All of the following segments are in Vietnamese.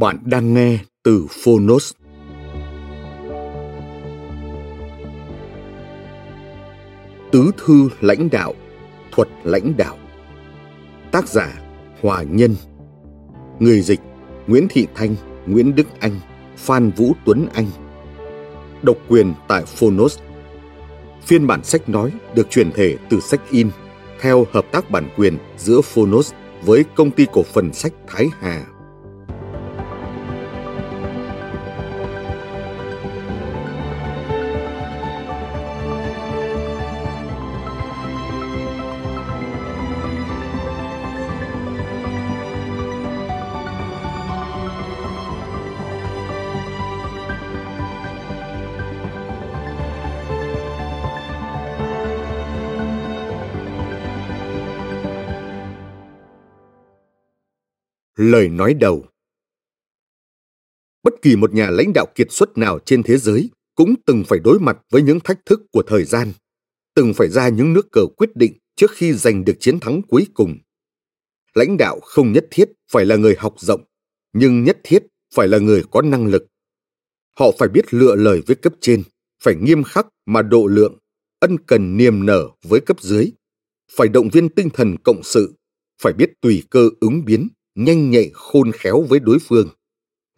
Bạn đang nghe từ Phonos. Tứ thư lãnh đạo, thuật lãnh đạo. Tác giả Hòa Nhân. Người dịch Nguyễn Thị Thanh, Nguyễn Đức Anh, Phan Vũ Tuấn Anh. Độc quyền tại Phonos. Phiên bản sách nói được chuyển thể từ sách in theo hợp tác bản quyền giữa Phonos với công ty cổ phần sách Thái Hà. Lời nói đầu Bất kỳ một nhà lãnh đạo kiệt xuất nào trên thế giới cũng từng phải đối mặt với những thách thức của thời gian, từng phải ra những nước cờ quyết định trước khi giành được chiến thắng cuối cùng. Lãnh đạo không nhất thiết phải là người học rộng, nhưng nhất thiết phải là người có năng lực. Họ phải biết lựa lời với cấp trên, phải nghiêm khắc mà độ lượng, ân cần niềm nở với cấp dưới, phải động viên tinh thần cộng sự, phải biết tùy cơ ứng biến, nhanh nhạy khôn khéo với đối phương,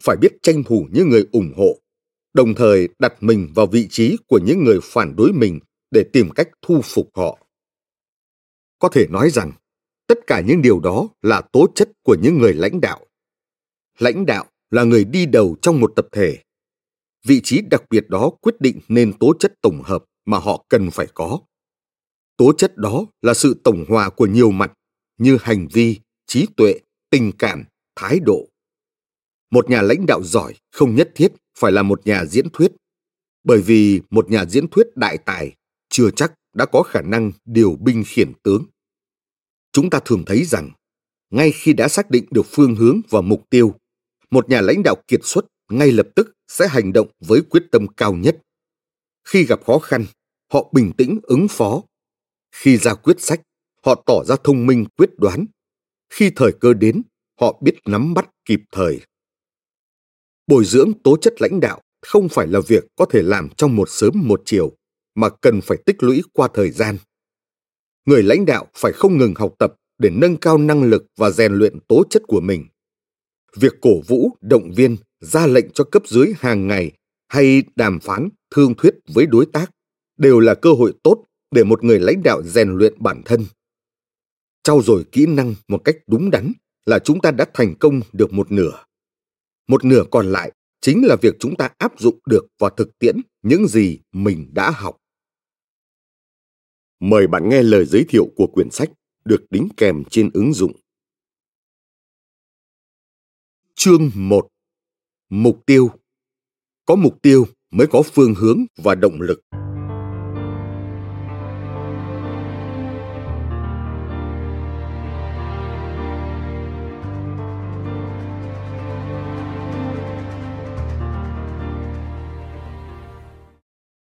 phải biết tranh thủ những người ủng hộ, đồng thời đặt mình vào vị trí của những người phản đối mình để tìm cách thu phục họ. Có thể nói rằng, tất cả những điều đó là tố chất của những người lãnh đạo. Lãnh đạo là người đi đầu trong một tập thể. Vị trí đặc biệt đó quyết định nên tố chất tổng hợp mà họ cần phải có. Tố chất đó là sự tổng hòa của nhiều mặt như hành vi, trí tuệ, tình cảm, thái độ. Một nhà lãnh đạo giỏi không nhất thiết phải là một nhà diễn thuyết, bởi vì một nhà diễn thuyết đại tài chưa chắc đã có khả năng điều binh khiển tướng. Chúng ta thường thấy rằng, ngay khi đã xác định được phương hướng và mục tiêu, một nhà lãnh đạo kiệt xuất ngay lập tức sẽ hành động với quyết tâm cao nhất. Khi gặp khó khăn, họ bình tĩnh ứng phó. Khi ra quyết sách, họ tỏ ra thông minh quyết đoán khi thời cơ đến, họ biết nắm bắt kịp thời. Bồi dưỡng tố chất lãnh đạo không phải là việc có thể làm trong một sớm một chiều, mà cần phải tích lũy qua thời gian. Người lãnh đạo phải không ngừng học tập để nâng cao năng lực và rèn luyện tố chất của mình. Việc cổ vũ, động viên, ra lệnh cho cấp dưới hàng ngày hay đàm phán, thương thuyết với đối tác đều là cơ hội tốt để một người lãnh đạo rèn luyện bản thân trau dồi kỹ năng một cách đúng đắn là chúng ta đã thành công được một nửa. Một nửa còn lại chính là việc chúng ta áp dụng được vào thực tiễn những gì mình đã học. Mời bạn nghe lời giới thiệu của quyển sách được đính kèm trên ứng dụng. Chương 1 Mục tiêu Có mục tiêu mới có phương hướng và động lực.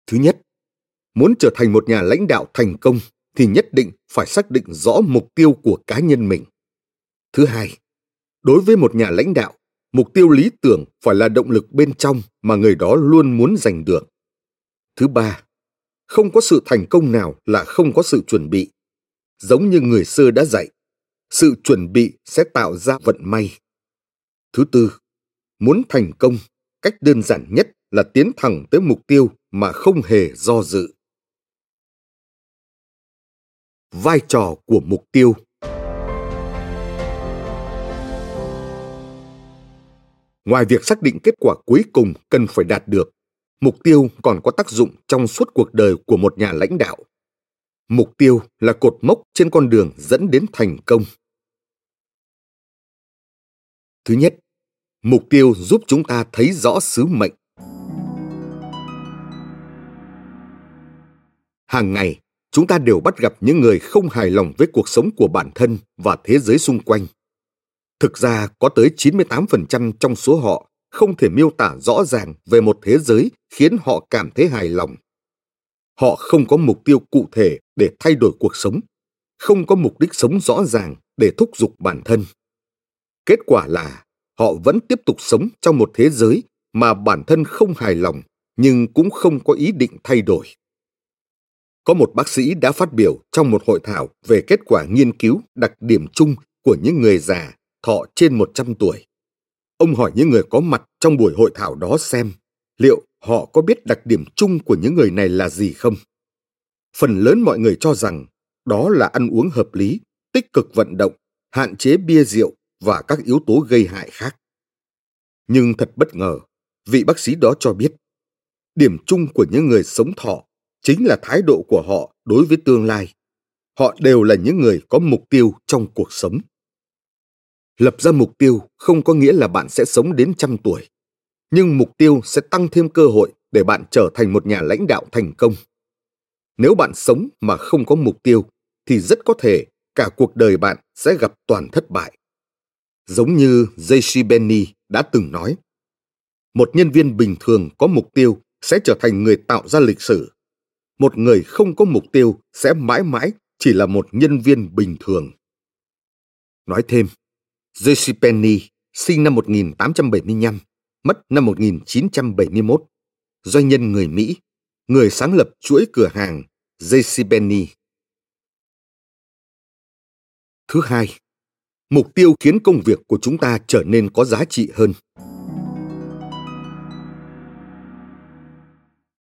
Thứ nhất, muốn trở thành một nhà lãnh đạo thành công thì nhất định phải xác định rõ mục tiêu của cá nhân mình. Thứ hai, đối với một nhà lãnh đạo, mục tiêu lý tưởng phải là động lực bên trong mà người đó luôn muốn giành được. Thứ ba, không có sự thành công nào là không có sự chuẩn bị. giống như người xưa đã dạy, sự chuẩn bị sẽ tạo ra vận may. Thứ tư, muốn thành công, cách đơn giản nhất là tiến thẳng tới mục tiêu mà không hề do dự. Vai trò của mục tiêu Ngoài việc xác định kết quả cuối cùng cần phải đạt được, mục tiêu còn có tác dụng trong suốt cuộc đời của một nhà lãnh đạo. Mục tiêu là cột mốc trên con đường dẫn đến thành công. Thứ nhất, mục tiêu giúp chúng ta thấy rõ sứ mệnh. Hàng ngày, chúng ta đều bắt gặp những người không hài lòng với cuộc sống của bản thân và thế giới xung quanh. Thực ra có tới 98% trong số họ không thể miêu tả rõ ràng về một thế giới khiến họ cảm thấy hài lòng. Họ không có mục tiêu cụ thể để thay đổi cuộc sống, không có mục đích sống rõ ràng để thúc giục bản thân. Kết quả là họ vẫn tiếp tục sống trong một thế giới mà bản thân không hài lòng nhưng cũng không có ý định thay đổi. Có một bác sĩ đã phát biểu trong một hội thảo về kết quả nghiên cứu đặc điểm chung của những người già thọ trên 100 tuổi. Ông hỏi những người có mặt trong buổi hội thảo đó xem liệu họ có biết đặc điểm chung của những người này là gì không. Phần lớn mọi người cho rằng đó là ăn uống hợp lý, tích cực vận động, hạn chế bia rượu và các yếu tố gây hại khác. Nhưng thật bất ngờ, vị bác sĩ đó cho biết, điểm chung của những người sống thọ chính là thái độ của họ đối với tương lai. Họ đều là những người có mục tiêu trong cuộc sống. Lập ra mục tiêu không có nghĩa là bạn sẽ sống đến trăm tuổi, nhưng mục tiêu sẽ tăng thêm cơ hội để bạn trở thành một nhà lãnh đạo thành công. Nếu bạn sống mà không có mục tiêu, thì rất có thể cả cuộc đời bạn sẽ gặp toàn thất bại. Giống như J.C. Benny đã từng nói, một nhân viên bình thường có mục tiêu sẽ trở thành người tạo ra lịch sử. Một người không có mục tiêu sẽ mãi mãi chỉ là một nhân viên bình thường. Nói thêm, J.C. Penny sinh năm 1875, mất năm 1971, doanh nhân người Mỹ, người sáng lập chuỗi cửa hàng J.C. Penny. Thứ hai, mục tiêu khiến công việc của chúng ta trở nên có giá trị hơn.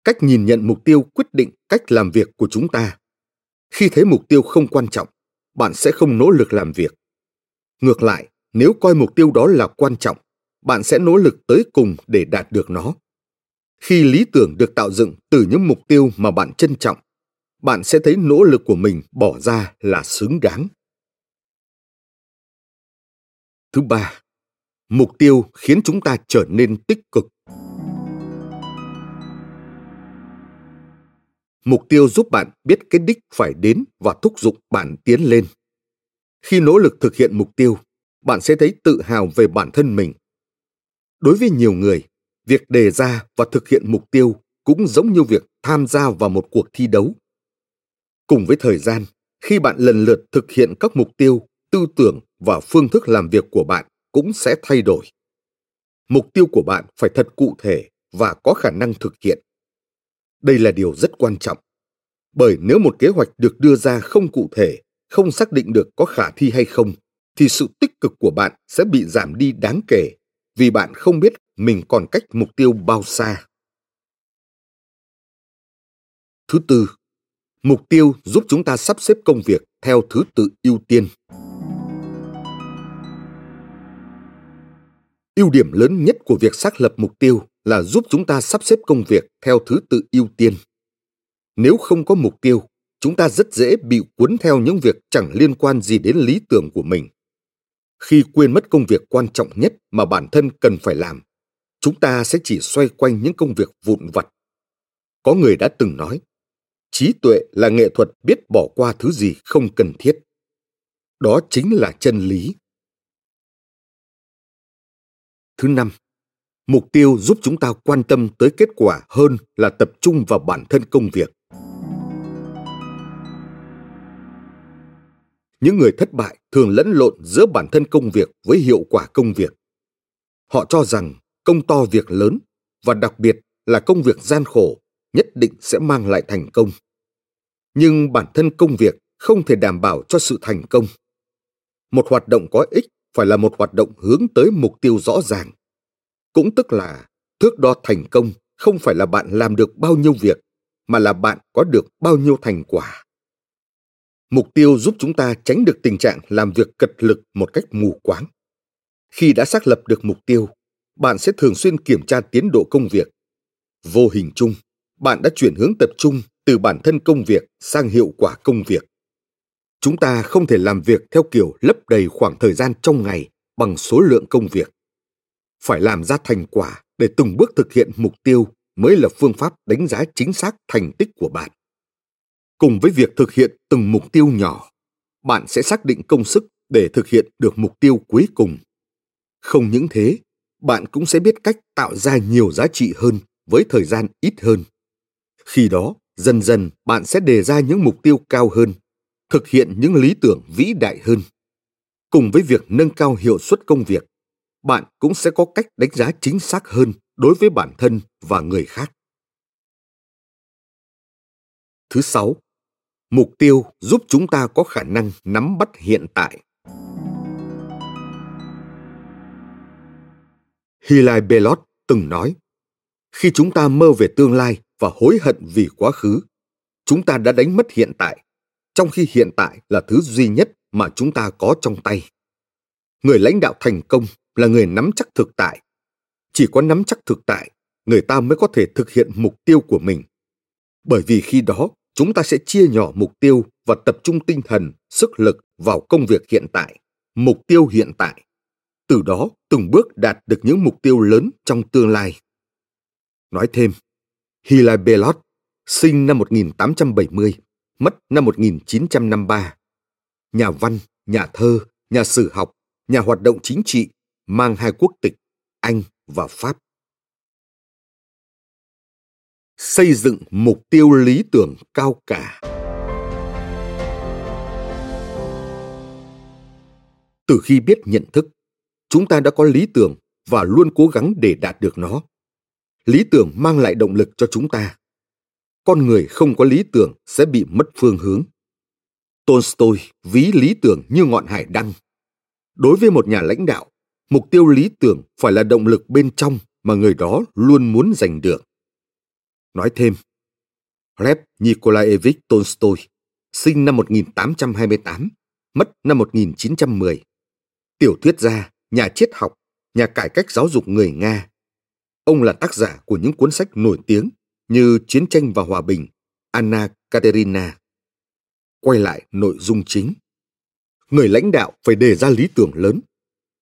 Cách nhìn nhận mục tiêu quyết định cách làm việc của chúng ta. Khi thấy mục tiêu không quan trọng, bạn sẽ không nỗ lực làm việc. Ngược lại, nếu coi mục tiêu đó là quan trọng bạn sẽ nỗ lực tới cùng để đạt được nó khi lý tưởng được tạo dựng từ những mục tiêu mà bạn trân trọng bạn sẽ thấy nỗ lực của mình bỏ ra là xứng đáng thứ ba mục tiêu khiến chúng ta trở nên tích cực mục tiêu giúp bạn biết cái đích phải đến và thúc giục bạn tiến lên khi nỗ lực thực hiện mục tiêu bạn sẽ thấy tự hào về bản thân mình. Đối với nhiều người, việc đề ra và thực hiện mục tiêu cũng giống như việc tham gia vào một cuộc thi đấu. Cùng với thời gian, khi bạn lần lượt thực hiện các mục tiêu, tư tưởng và phương thức làm việc của bạn cũng sẽ thay đổi. Mục tiêu của bạn phải thật cụ thể và có khả năng thực hiện. Đây là điều rất quan trọng. Bởi nếu một kế hoạch được đưa ra không cụ thể, không xác định được có khả thi hay không, thì sự tích cực của bạn sẽ bị giảm đi đáng kể vì bạn không biết mình còn cách mục tiêu bao xa. Thứ tư, mục tiêu giúp chúng ta sắp xếp công việc theo thứ tự ưu tiên. Ưu điểm lớn nhất của việc xác lập mục tiêu là giúp chúng ta sắp xếp công việc theo thứ tự ưu tiên. Nếu không có mục tiêu, chúng ta rất dễ bị cuốn theo những việc chẳng liên quan gì đến lý tưởng của mình. Khi quên mất công việc quan trọng nhất mà bản thân cần phải làm chúng ta sẽ chỉ xoay quanh những công việc vụn vặt. Có người đã từng nói trí tuệ là nghệ thuật biết bỏ qua thứ gì không cần thiết. Đó chính là chân lý. Thứ năm mục tiêu giúp chúng ta quan tâm tới kết quả hơn là tập trung vào bản thân công việc những người thất bại thường lẫn lộn giữa bản thân công việc với hiệu quả công việc họ cho rằng công to việc lớn và đặc biệt là công việc gian khổ nhất định sẽ mang lại thành công nhưng bản thân công việc không thể đảm bảo cho sự thành công. Một hoạt động có ích phải là một hoạt động hướng tới mục tiêu rõ ràng. Cũng tức là thước đo thành công không phải là bạn làm được bao nhiêu việc, mà là bạn có được bao nhiêu thành quả. Mục tiêu giúp chúng ta tránh được tình trạng làm việc cật lực một cách mù quáng. Khi đã xác lập được mục tiêu, bạn sẽ thường xuyên kiểm tra tiến độ công việc. Vô hình chung, bạn đã chuyển hướng tập trung từ bản thân công việc sang hiệu quả công việc. Chúng ta không thể làm việc theo kiểu lấp đầy khoảng thời gian trong ngày bằng số lượng công việc. Phải làm ra thành quả để từng bước thực hiện mục tiêu mới là phương pháp đánh giá chính xác thành tích của bạn. Cùng với việc thực hiện từng mục tiêu nhỏ, bạn sẽ xác định công sức để thực hiện được mục tiêu cuối cùng. Không những thế, bạn cũng sẽ biết cách tạo ra nhiều giá trị hơn với thời gian ít hơn. Khi đó, dần dần bạn sẽ đề ra những mục tiêu cao hơn, thực hiện những lý tưởng vĩ đại hơn. Cùng với việc nâng cao hiệu suất công việc, bạn cũng sẽ có cách đánh giá chính xác hơn đối với bản thân và người khác. Thứ sáu, mục tiêu giúp chúng ta có khả năng nắm bắt hiện tại. Hilary Belot từng nói, khi chúng ta mơ về tương lai và hối hận vì quá khứ, chúng ta đã đánh mất hiện tại, trong khi hiện tại là thứ duy nhất mà chúng ta có trong tay. Người lãnh đạo thành công là người nắm chắc thực tại. Chỉ có nắm chắc thực tại, người ta mới có thể thực hiện mục tiêu của mình. Bởi vì khi đó, chúng ta sẽ chia nhỏ mục tiêu và tập trung tinh thần, sức lực vào công việc hiện tại, mục tiêu hiện tại. Từ đó, từng bước đạt được những mục tiêu lớn trong tương lai. Nói thêm, Hilary Belot, sinh năm 1870, mất năm 1953. Nhà văn, nhà thơ, nhà sử học, nhà hoạt động chính trị, mang hai quốc tịch, Anh và Pháp. Xây dựng mục tiêu lý tưởng cao cả. Từ khi biết nhận thức, chúng ta đã có lý tưởng và luôn cố gắng để đạt được nó. Lý tưởng mang lại động lực cho chúng ta. Con người không có lý tưởng sẽ bị mất phương hướng. Tolstoy ví lý tưởng như ngọn hải đăng. Đối với một nhà lãnh đạo, mục tiêu lý tưởng phải là động lực bên trong mà người đó luôn muốn giành được. Nói thêm, Lev Nikolaevich Tolstoy, sinh năm 1828, mất năm 1910. Tiểu thuyết gia, nhà triết học, nhà cải cách giáo dục người Nga. Ông là tác giả của những cuốn sách nổi tiếng như Chiến tranh và Hòa bình, Anna Katerina. Quay lại nội dung chính. Người lãnh đạo phải đề ra lý tưởng lớn,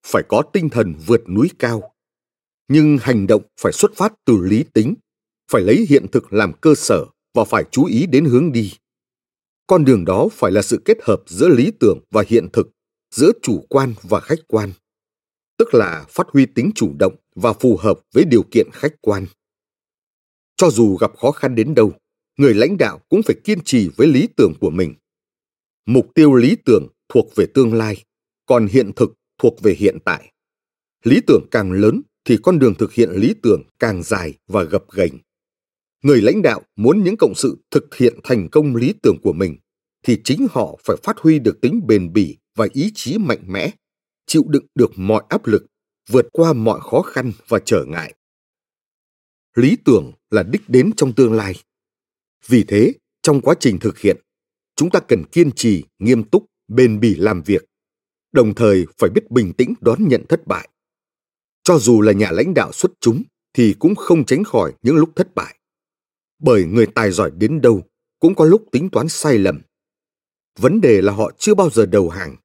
phải có tinh thần vượt núi cao. Nhưng hành động phải xuất phát từ lý tính, phải lấy hiện thực làm cơ sở và phải chú ý đến hướng đi. Con đường đó phải là sự kết hợp giữa lý tưởng và hiện thực, giữa chủ quan và khách quan, tức là phát huy tính chủ động và phù hợp với điều kiện khách quan. Cho dù gặp khó khăn đến đâu, người lãnh đạo cũng phải kiên trì với lý tưởng của mình. Mục tiêu lý tưởng thuộc về tương lai, còn hiện thực thuộc về hiện tại. Lý tưởng càng lớn thì con đường thực hiện lý tưởng càng dài và gập ghềnh. Người lãnh đạo muốn những cộng sự thực hiện thành công lý tưởng của mình thì chính họ phải phát huy được tính bền bỉ và ý chí mạnh mẽ, chịu đựng được mọi áp lực, vượt qua mọi khó khăn và trở ngại. Lý tưởng là đích đến trong tương lai. Vì thế, trong quá trình thực hiện, chúng ta cần kiên trì, nghiêm túc, bền bỉ làm việc, đồng thời phải biết bình tĩnh đón nhận thất bại. Cho dù là nhà lãnh đạo xuất chúng thì cũng không tránh khỏi những lúc thất bại. Bởi người tài giỏi đến đâu cũng có lúc tính toán sai lầm. Vấn đề là họ chưa bao giờ đầu hàng.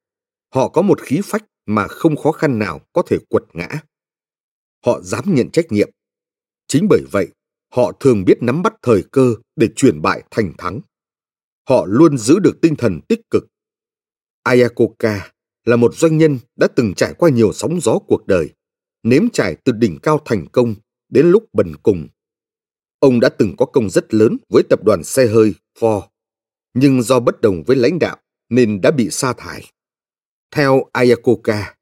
Họ có một khí phách mà không khó khăn nào có thể quật ngã. Họ dám nhận trách nhiệm. Chính bởi vậy, họ thường biết nắm bắt thời cơ để chuyển bại thành thắng. Họ luôn giữ được tinh thần tích cực. Ayakoka là một doanh nhân đã từng trải qua nhiều sóng gió cuộc đời, nếm trải từ đỉnh cao thành công đến lúc bần cùng. Ông đã từng có công rất lớn với tập đoàn xe hơi Ford, nhưng do bất đồng với lãnh đạo nên đã bị sa thải. Theo Ayakoka,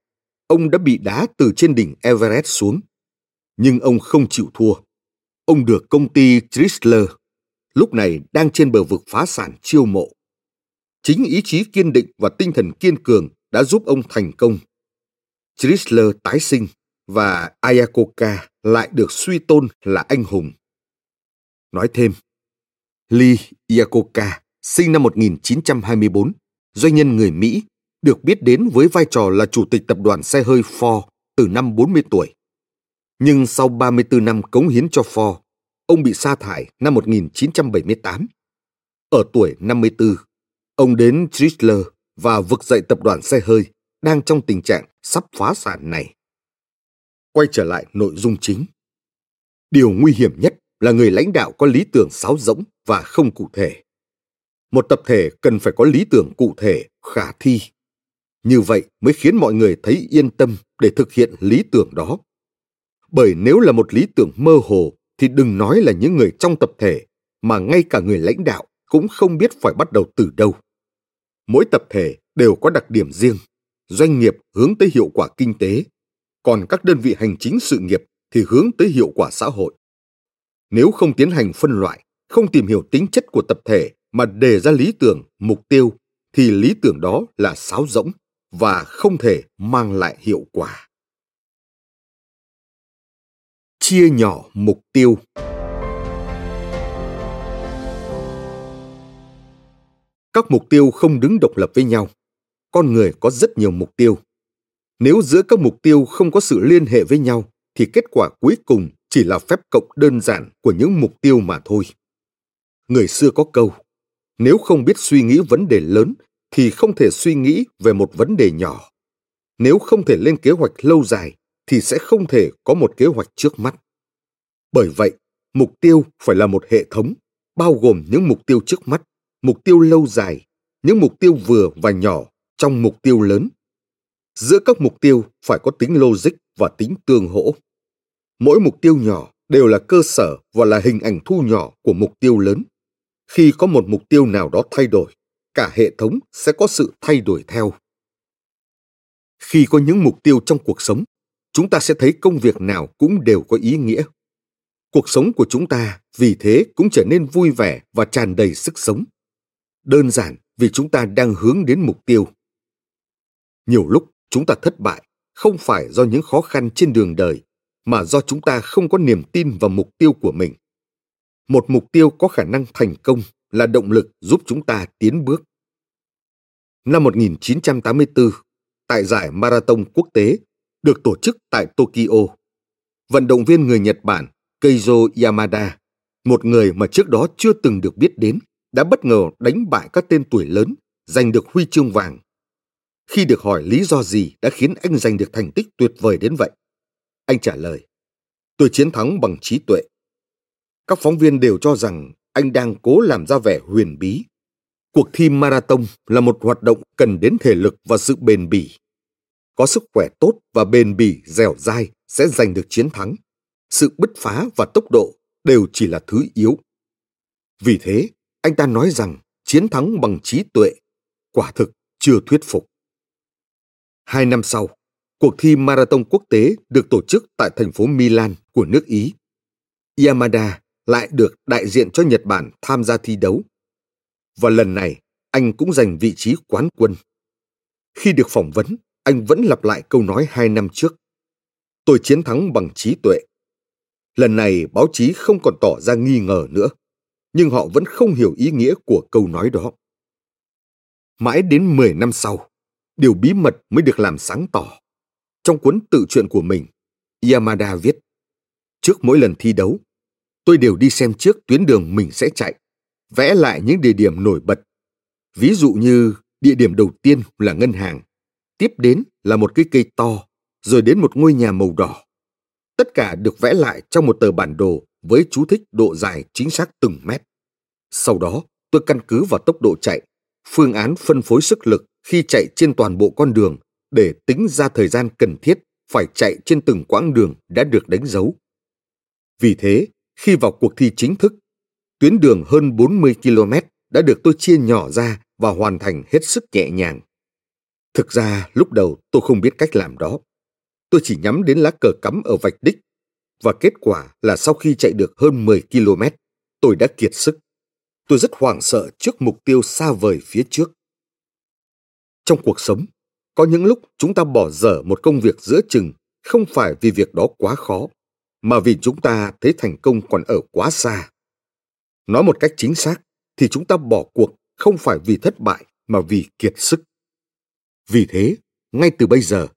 ông đã bị đá từ trên đỉnh Everest xuống, nhưng ông không chịu thua. Ông được công ty Chrysler, lúc này đang trên bờ vực phá sản chiêu mộ. chính ý chí kiên định và tinh thần kiên cường đã giúp ông thành công. Chrysler tái sinh và Ayakoka lại được suy tôn là anh hùng. Nói thêm, Lee Iacocca, sinh năm 1924, doanh nhân người Mỹ, được biết đến với vai trò là chủ tịch tập đoàn xe hơi Ford từ năm 40 tuổi. Nhưng sau 34 năm cống hiến cho Ford, ông bị sa thải năm 1978. Ở tuổi 54, ông đến Chrysler và vực dậy tập đoàn xe hơi đang trong tình trạng sắp phá sản này. Quay trở lại nội dung chính. Điều nguy hiểm nhất là người lãnh đạo có lý tưởng sáo rỗng và không cụ thể. Một tập thể cần phải có lý tưởng cụ thể, khả thi. Như vậy mới khiến mọi người thấy yên tâm để thực hiện lý tưởng đó. Bởi nếu là một lý tưởng mơ hồ thì đừng nói là những người trong tập thể mà ngay cả người lãnh đạo cũng không biết phải bắt đầu từ đâu. Mỗi tập thể đều có đặc điểm riêng, doanh nghiệp hướng tới hiệu quả kinh tế, còn các đơn vị hành chính sự nghiệp thì hướng tới hiệu quả xã hội. Nếu không tiến hành phân loại, không tìm hiểu tính chất của tập thể mà đề ra lý tưởng, mục tiêu, thì lý tưởng đó là sáo rỗng và không thể mang lại hiệu quả. Chia nhỏ mục tiêu Các mục tiêu không đứng độc lập với nhau. Con người có rất nhiều mục tiêu. Nếu giữa các mục tiêu không có sự liên hệ với nhau, thì kết quả cuối cùng chỉ là phép cộng đơn giản của những mục tiêu mà thôi. Người xưa có câu, nếu không biết suy nghĩ vấn đề lớn thì không thể suy nghĩ về một vấn đề nhỏ. Nếu không thể lên kế hoạch lâu dài thì sẽ không thể có một kế hoạch trước mắt. Bởi vậy, mục tiêu phải là một hệ thống, bao gồm những mục tiêu trước mắt, mục tiêu lâu dài, những mục tiêu vừa và nhỏ trong mục tiêu lớn. Giữa các mục tiêu phải có tính logic và tính tương hỗ. Mỗi mục tiêu nhỏ đều là cơ sở và là hình ảnh thu nhỏ của mục tiêu lớn. Khi có một mục tiêu nào đó thay đổi, cả hệ thống sẽ có sự thay đổi theo. Khi có những mục tiêu trong cuộc sống, chúng ta sẽ thấy công việc nào cũng đều có ý nghĩa. Cuộc sống của chúng ta vì thế cũng trở nên vui vẻ và tràn đầy sức sống. Đơn giản vì chúng ta đang hướng đến mục tiêu. Nhiều lúc chúng ta thất bại không phải do những khó khăn trên đường đời mà do chúng ta không có niềm tin vào mục tiêu của mình. Một mục tiêu có khả năng thành công là động lực giúp chúng ta tiến bước. Năm 1984, tại giải Marathon quốc tế được tổ chức tại Tokyo, vận động viên người Nhật Bản Keizo Yamada, một người mà trước đó chưa từng được biết đến, đã bất ngờ đánh bại các tên tuổi lớn, giành được huy chương vàng. Khi được hỏi lý do gì đã khiến anh giành được thành tích tuyệt vời đến vậy, anh trả lời, tôi chiến thắng bằng trí tuệ. Các phóng viên đều cho rằng anh đang cố làm ra vẻ huyền bí. Cuộc thi marathon là một hoạt động cần đến thể lực và sự bền bỉ. Có sức khỏe tốt và bền bỉ dẻo dai sẽ giành được chiến thắng. Sự bứt phá và tốc độ đều chỉ là thứ yếu. Vì thế, anh ta nói rằng chiến thắng bằng trí tuệ quả thực chưa thuyết phục. Hai năm sau, cuộc thi marathon quốc tế được tổ chức tại thành phố Milan của nước Ý. Yamada lại được đại diện cho Nhật Bản tham gia thi đấu. Và lần này, anh cũng giành vị trí quán quân. Khi được phỏng vấn, anh vẫn lặp lại câu nói hai năm trước. Tôi chiến thắng bằng trí tuệ. Lần này báo chí không còn tỏ ra nghi ngờ nữa, nhưng họ vẫn không hiểu ý nghĩa của câu nói đó. Mãi đến 10 năm sau, điều bí mật mới được làm sáng tỏ. Trong cuốn tự truyện của mình, Yamada viết, trước mỗi lần thi đấu, tôi đều đi xem trước tuyến đường mình sẽ chạy, vẽ lại những địa điểm nổi bật. Ví dụ như địa điểm đầu tiên là ngân hàng, tiếp đến là một cái cây to, rồi đến một ngôi nhà màu đỏ. Tất cả được vẽ lại trong một tờ bản đồ với chú thích độ dài chính xác từng mét. Sau đó, tôi căn cứ vào tốc độ chạy, phương án phân phối sức lực khi chạy trên toàn bộ con đường để tính ra thời gian cần thiết phải chạy trên từng quãng đường đã được đánh dấu. Vì thế, khi vào cuộc thi chính thức, tuyến đường hơn 40 km đã được tôi chia nhỏ ra và hoàn thành hết sức nhẹ nhàng. Thực ra, lúc đầu tôi không biết cách làm đó. Tôi chỉ nhắm đến lá cờ cắm ở vạch đích, và kết quả là sau khi chạy được hơn 10 km, tôi đã kiệt sức. Tôi rất hoảng sợ trước mục tiêu xa vời phía trước. Trong cuộc sống, có những lúc chúng ta bỏ dở một công việc giữa chừng không phải vì việc đó quá khó, mà vì chúng ta thấy thành công còn ở quá xa. Nói một cách chính xác thì chúng ta bỏ cuộc không phải vì thất bại mà vì kiệt sức. Vì thế, ngay từ bây giờ,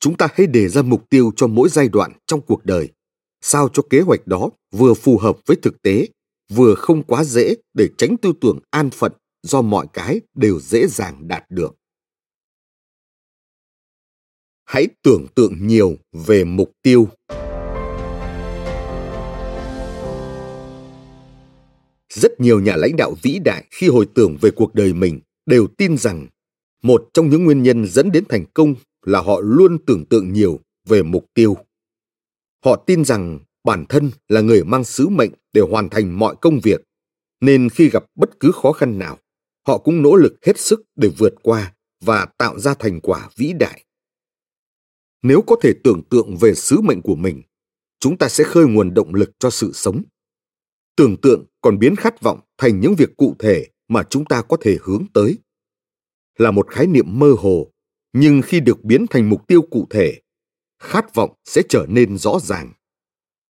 chúng ta hãy đề ra mục tiêu cho mỗi giai đoạn trong cuộc đời, sao cho kế hoạch đó vừa phù hợp với thực tế, vừa không quá dễ để tránh tư tưởng an phận do mọi cái đều dễ dàng đạt được. Hãy tưởng tượng nhiều về mục tiêu. Rất nhiều nhà lãnh đạo vĩ đại khi hồi tưởng về cuộc đời mình đều tin rằng một trong những nguyên nhân dẫn đến thành công là họ luôn tưởng tượng nhiều về mục tiêu. Họ tin rằng bản thân là người mang sứ mệnh để hoàn thành mọi công việc, nên khi gặp bất cứ khó khăn nào, họ cũng nỗ lực hết sức để vượt qua và tạo ra thành quả vĩ đại. Nếu có thể tưởng tượng về sứ mệnh của mình, chúng ta sẽ khơi nguồn động lực cho sự sống. Tưởng tượng còn biến khát vọng thành những việc cụ thể mà chúng ta có thể hướng tới. Là một khái niệm mơ hồ, nhưng khi được biến thành mục tiêu cụ thể, khát vọng sẽ trở nên rõ ràng.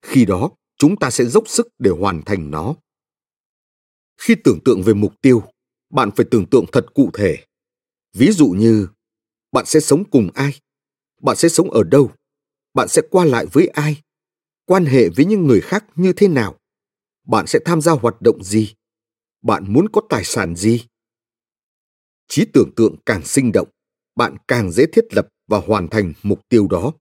Khi đó, chúng ta sẽ dốc sức để hoàn thành nó. Khi tưởng tượng về mục tiêu, bạn phải tưởng tượng thật cụ thể. Ví dụ như, bạn sẽ sống cùng ai? Bạn sẽ sống ở đâu? Bạn sẽ qua lại với ai? Quan hệ với những người khác như thế nào? Bạn sẽ tham gia hoạt động gì? Bạn muốn có tài sản gì? Trí tưởng tượng càng sinh động, bạn càng dễ thiết lập và hoàn thành mục tiêu đó.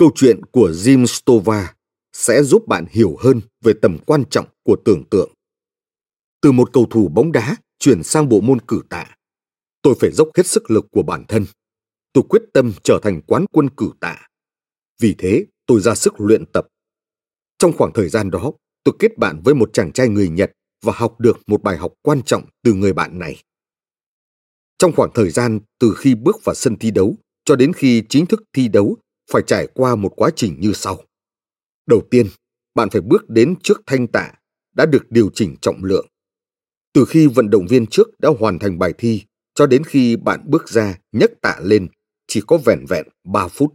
Câu chuyện của Jim Stova sẽ giúp bạn hiểu hơn về tầm quan trọng của tưởng tượng. Từ một cầu thủ bóng đá chuyển sang bộ môn cử tạ, tôi phải dốc hết sức lực của bản thân. Tôi quyết tâm trở thành quán quân cử tạ. Vì thế, tôi ra sức luyện tập. Trong khoảng thời gian đó, tôi kết bạn với một chàng trai người Nhật và học được một bài học quan trọng từ người bạn này. Trong khoảng thời gian từ khi bước vào sân thi đấu cho đến khi chính thức thi đấu phải trải qua một quá trình như sau. Đầu tiên, bạn phải bước đến trước thanh tạ đã được điều chỉnh trọng lượng. Từ khi vận động viên trước đã hoàn thành bài thi cho đến khi bạn bước ra nhấc tạ lên chỉ có vẻn vẹn 3 phút.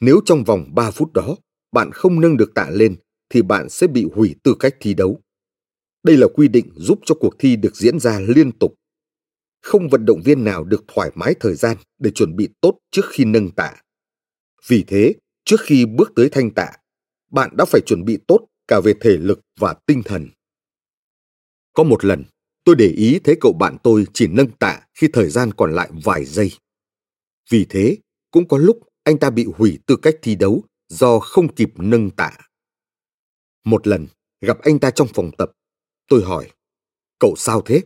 Nếu trong vòng 3 phút đó bạn không nâng được tạ lên thì bạn sẽ bị hủy tư cách thi đấu. Đây là quy định giúp cho cuộc thi được diễn ra liên tục. Không vận động viên nào được thoải mái thời gian để chuẩn bị tốt trước khi nâng tạ. Vì thế, trước khi bước tới thanh tạ, bạn đã phải chuẩn bị tốt cả về thể lực và tinh thần. Có một lần, tôi để ý thấy cậu bạn tôi chỉ nâng tạ khi thời gian còn lại vài giây. Vì thế, cũng có lúc anh ta bị hủy tư cách thi đấu do không kịp nâng tạ. Một lần, gặp anh ta trong phòng tập, tôi hỏi, cậu sao thế?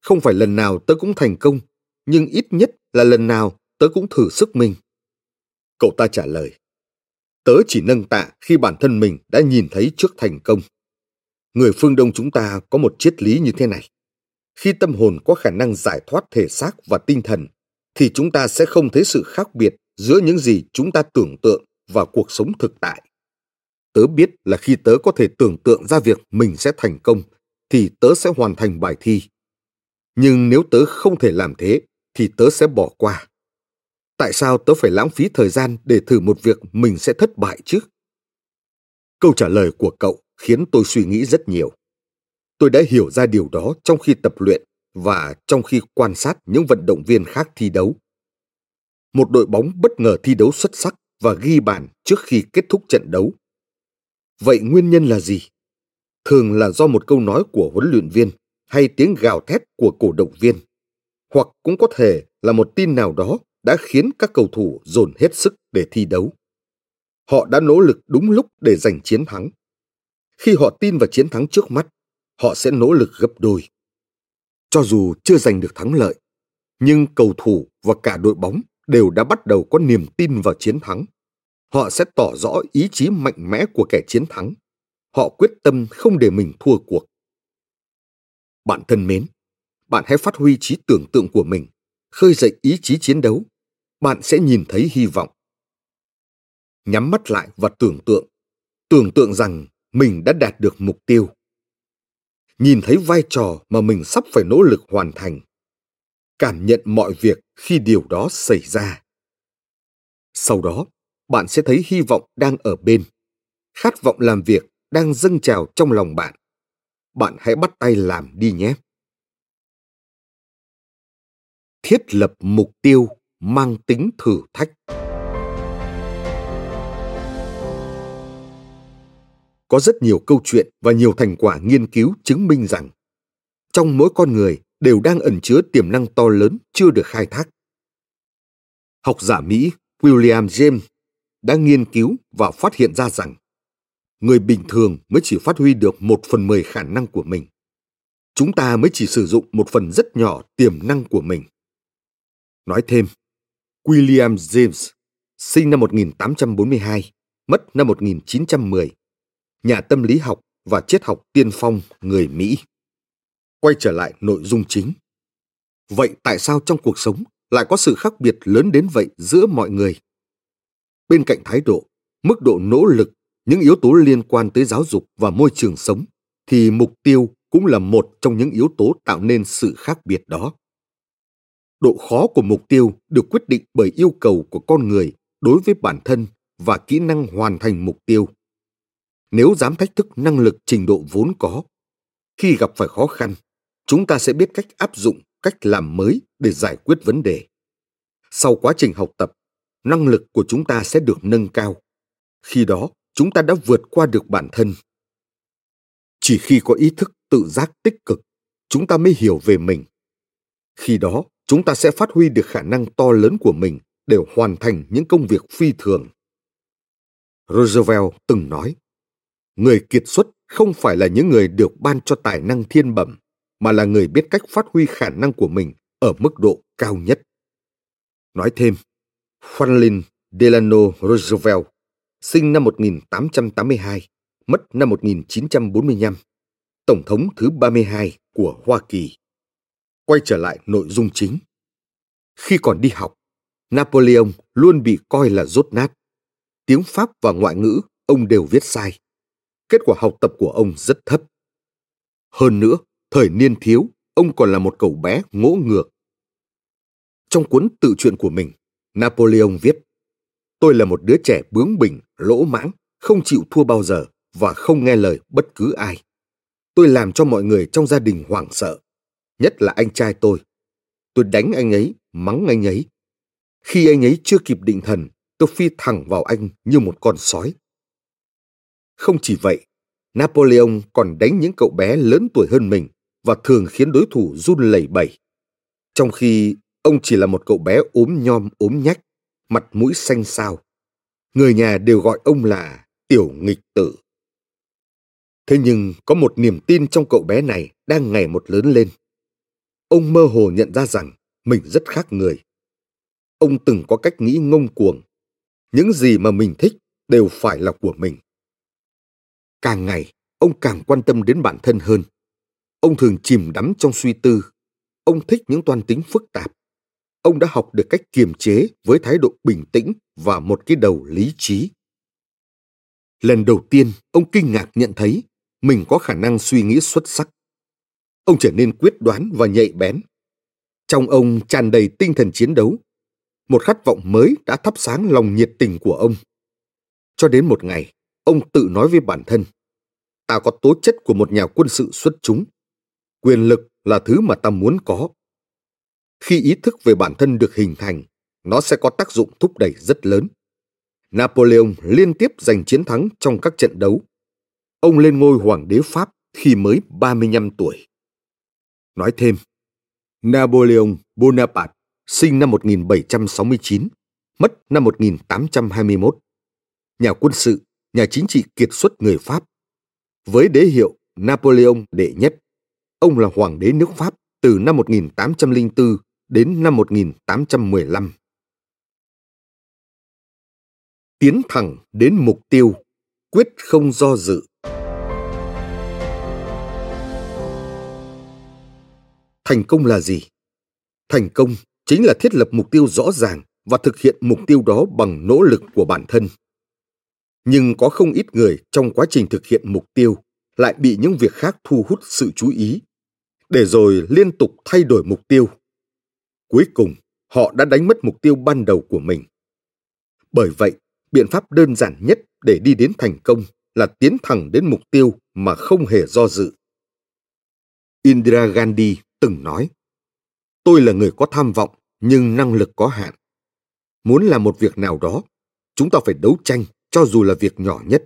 Không phải lần nào tớ cũng thành công, nhưng ít nhất là lần nào tớ cũng thử sức mình. Cậu ta trả lời, tớ chỉ nâng tạ khi bản thân mình đã nhìn thấy trước thành công. Người phương Đông chúng ta có một triết lý như thế này. Khi tâm hồn có khả năng giải thoát thể xác và tinh thần, thì chúng ta sẽ không thấy sự khác biệt giữa những gì chúng ta tưởng tượng và cuộc sống thực tại. Tớ biết là khi tớ có thể tưởng tượng ra việc mình sẽ thành công, thì tớ sẽ hoàn thành bài thi. Nhưng nếu tớ không thể làm thế, thì tớ sẽ bỏ qua. Tại sao tớ phải lãng phí thời gian để thử một việc mình sẽ thất bại chứ? Câu trả lời của cậu khiến tôi suy nghĩ rất nhiều. Tôi đã hiểu ra điều đó trong khi tập luyện và trong khi quan sát những vận động viên khác thi đấu. Một đội bóng bất ngờ thi đấu xuất sắc và ghi bàn trước khi kết thúc trận đấu. Vậy nguyên nhân là gì? Thường là do một câu nói của huấn luyện viên hay tiếng gào thét của cổ động viên, hoặc cũng có thể là một tin nào đó đã khiến các cầu thủ dồn hết sức để thi đấu. Họ đã nỗ lực đúng lúc để giành chiến thắng. Khi họ tin vào chiến thắng trước mắt, họ sẽ nỗ lực gấp đôi. Cho dù chưa giành được thắng lợi, nhưng cầu thủ và cả đội bóng đều đã bắt đầu có niềm tin vào chiến thắng. Họ sẽ tỏ rõ ý chí mạnh mẽ của kẻ chiến thắng. Họ quyết tâm không để mình thua cuộc. Bạn thân mến, bạn hãy phát huy trí tưởng tượng của mình, khơi dậy ý chí chiến đấu. Bạn sẽ nhìn thấy hy vọng. Nhắm mắt lại và tưởng tượng. Tưởng tượng rằng mình đã đạt được mục tiêu nhìn thấy vai trò mà mình sắp phải nỗ lực hoàn thành. cảm nhận mọi việc khi điều đó xảy ra. Sau đó, bạn sẽ thấy hy vọng đang ở bên. Khát vọng làm việc đang dâng trào trong lòng bạn. Bạn hãy bắt tay làm đi nhé. Thiết lập mục tiêu mang tính thử thách. Có rất nhiều câu chuyện và nhiều thành quả nghiên cứu chứng minh rằng, trong mỗi con người đều đang ẩn chứa tiềm năng to lớn chưa được khai thác. Học giả Mỹ William James đã nghiên cứu và phát hiện ra rằng, người bình thường mới chỉ phát huy được một phần mười khả năng của mình. Chúng ta mới chỉ sử dụng một phần rất nhỏ tiềm năng của mình. Nói thêm, William James, sinh năm 1842, mất năm 1910, nhà tâm lý học và triết học tiên phong người Mỹ. Quay trở lại nội dung chính. Vậy tại sao trong cuộc sống lại có sự khác biệt lớn đến vậy giữa mọi người? Bên cạnh thái độ, mức độ nỗ lực, những yếu tố liên quan tới giáo dục và môi trường sống, thì mục tiêu cũng là một trong những yếu tố tạo nên sự khác biệt đó. Độ khó của mục tiêu được quyết định bởi yêu cầu của con người đối với bản thân và kỹ năng hoàn thành mục tiêu. Nếu dám thách thức năng lực trình độ vốn có, khi gặp phải khó khăn, chúng ta sẽ biết cách áp dụng cách làm mới để giải quyết vấn đề. Sau quá trình học tập, năng lực của chúng ta sẽ được nâng cao. Khi đó, chúng ta đã vượt qua được bản thân. Chỉ khi có ý thức tự giác tích cực, chúng ta mới hiểu về mình. Khi đó, chúng ta sẽ phát huy được khả năng to lớn của mình để hoàn thành những công việc phi thường. Roosevelt từng nói, người kiệt xuất không phải là những người được ban cho tài năng thiên bẩm, mà là người biết cách phát huy khả năng của mình ở mức độ cao nhất. Nói thêm, Franklin Delano Roosevelt, sinh năm 1882, mất năm 1945, Tổng thống thứ 32 của Hoa Kỳ. Quay trở lại nội dung chính. Khi còn đi học, Napoleon luôn bị coi là rốt nát. Tiếng Pháp và ngoại ngữ ông đều viết sai. Kết quả học tập của ông rất thấp. Hơn nữa, thời niên thiếu, ông còn là một cậu bé ngỗ ngược. Trong cuốn tự truyện của mình, Napoleon viết, Tôi là một đứa trẻ bướng bỉnh, lỗ mãng, không chịu thua bao giờ và không nghe lời bất cứ ai. Tôi làm cho mọi người trong gia đình hoảng sợ, nhất là anh trai tôi. Tôi đánh anh ấy, mắng anh ấy. Khi anh ấy chưa kịp định thần, tôi phi thẳng vào anh như một con sói. Không chỉ vậy, Napoleon còn đánh những cậu bé lớn tuổi hơn mình và thường khiến đối thủ run lẩy bẩy. Trong khi ông chỉ là một cậu bé ốm nhom ốm nhách, mặt mũi xanh xao. Người nhà đều gọi ông là tiểu nghịch tử. Thế nhưng có một niềm tin trong cậu bé này đang ngày một lớn lên. Ông mơ hồ nhận ra rằng mình rất khác người. Ông từng có cách nghĩ ngông cuồng. Những gì mà mình thích đều phải là của mình. Càng ngày, ông càng quan tâm đến bản thân hơn. Ông thường chìm đắm trong suy tư. Ông thích những toan tính phức tạp. Ông đã học được cách kiềm chế với thái độ bình tĩnh và một cái đầu lý trí. Lần đầu tiên, ông kinh ngạc nhận thấy mình có khả năng suy nghĩ xuất sắc. Ông trở nên quyết đoán và nhạy bén. Trong ông tràn đầy tinh thần chiến đấu. Một khát vọng mới đã thắp sáng lòng nhiệt tình của ông. Cho đến một ngày, ông tự nói với bản thân, ta có tố chất của một nhà quân sự xuất chúng. Quyền lực là thứ mà ta muốn có. Khi ý thức về bản thân được hình thành, nó sẽ có tác dụng thúc đẩy rất lớn. Napoleon liên tiếp giành chiến thắng trong các trận đấu. Ông lên ngôi hoàng đế Pháp khi mới 35 tuổi. Nói thêm, Napoleon Bonaparte sinh năm 1769, mất năm 1821. Nhà quân sự, nhà chính trị kiệt xuất người Pháp. Với đế hiệu Napoleon đệ nhất, ông là hoàng đế nước Pháp từ năm 1804 đến năm 1815. Tiến thẳng đến mục tiêu, quyết không do dự. Thành công là gì? Thành công chính là thiết lập mục tiêu rõ ràng và thực hiện mục tiêu đó bằng nỗ lực của bản thân. Nhưng có không ít người trong quá trình thực hiện mục tiêu lại bị những việc khác thu hút sự chú ý, để rồi liên tục thay đổi mục tiêu Cuối cùng, họ đã đánh mất mục tiêu ban đầu của mình. Bởi vậy, biện pháp đơn giản nhất để đi đến thành công là tiến thẳng đến mục tiêu mà không hề do dự. Indira Gandhi từng nói, tôi là người có tham vọng nhưng năng lực có hạn. Muốn làm một việc nào đó, chúng ta phải đấu tranh cho dù là việc nhỏ nhất.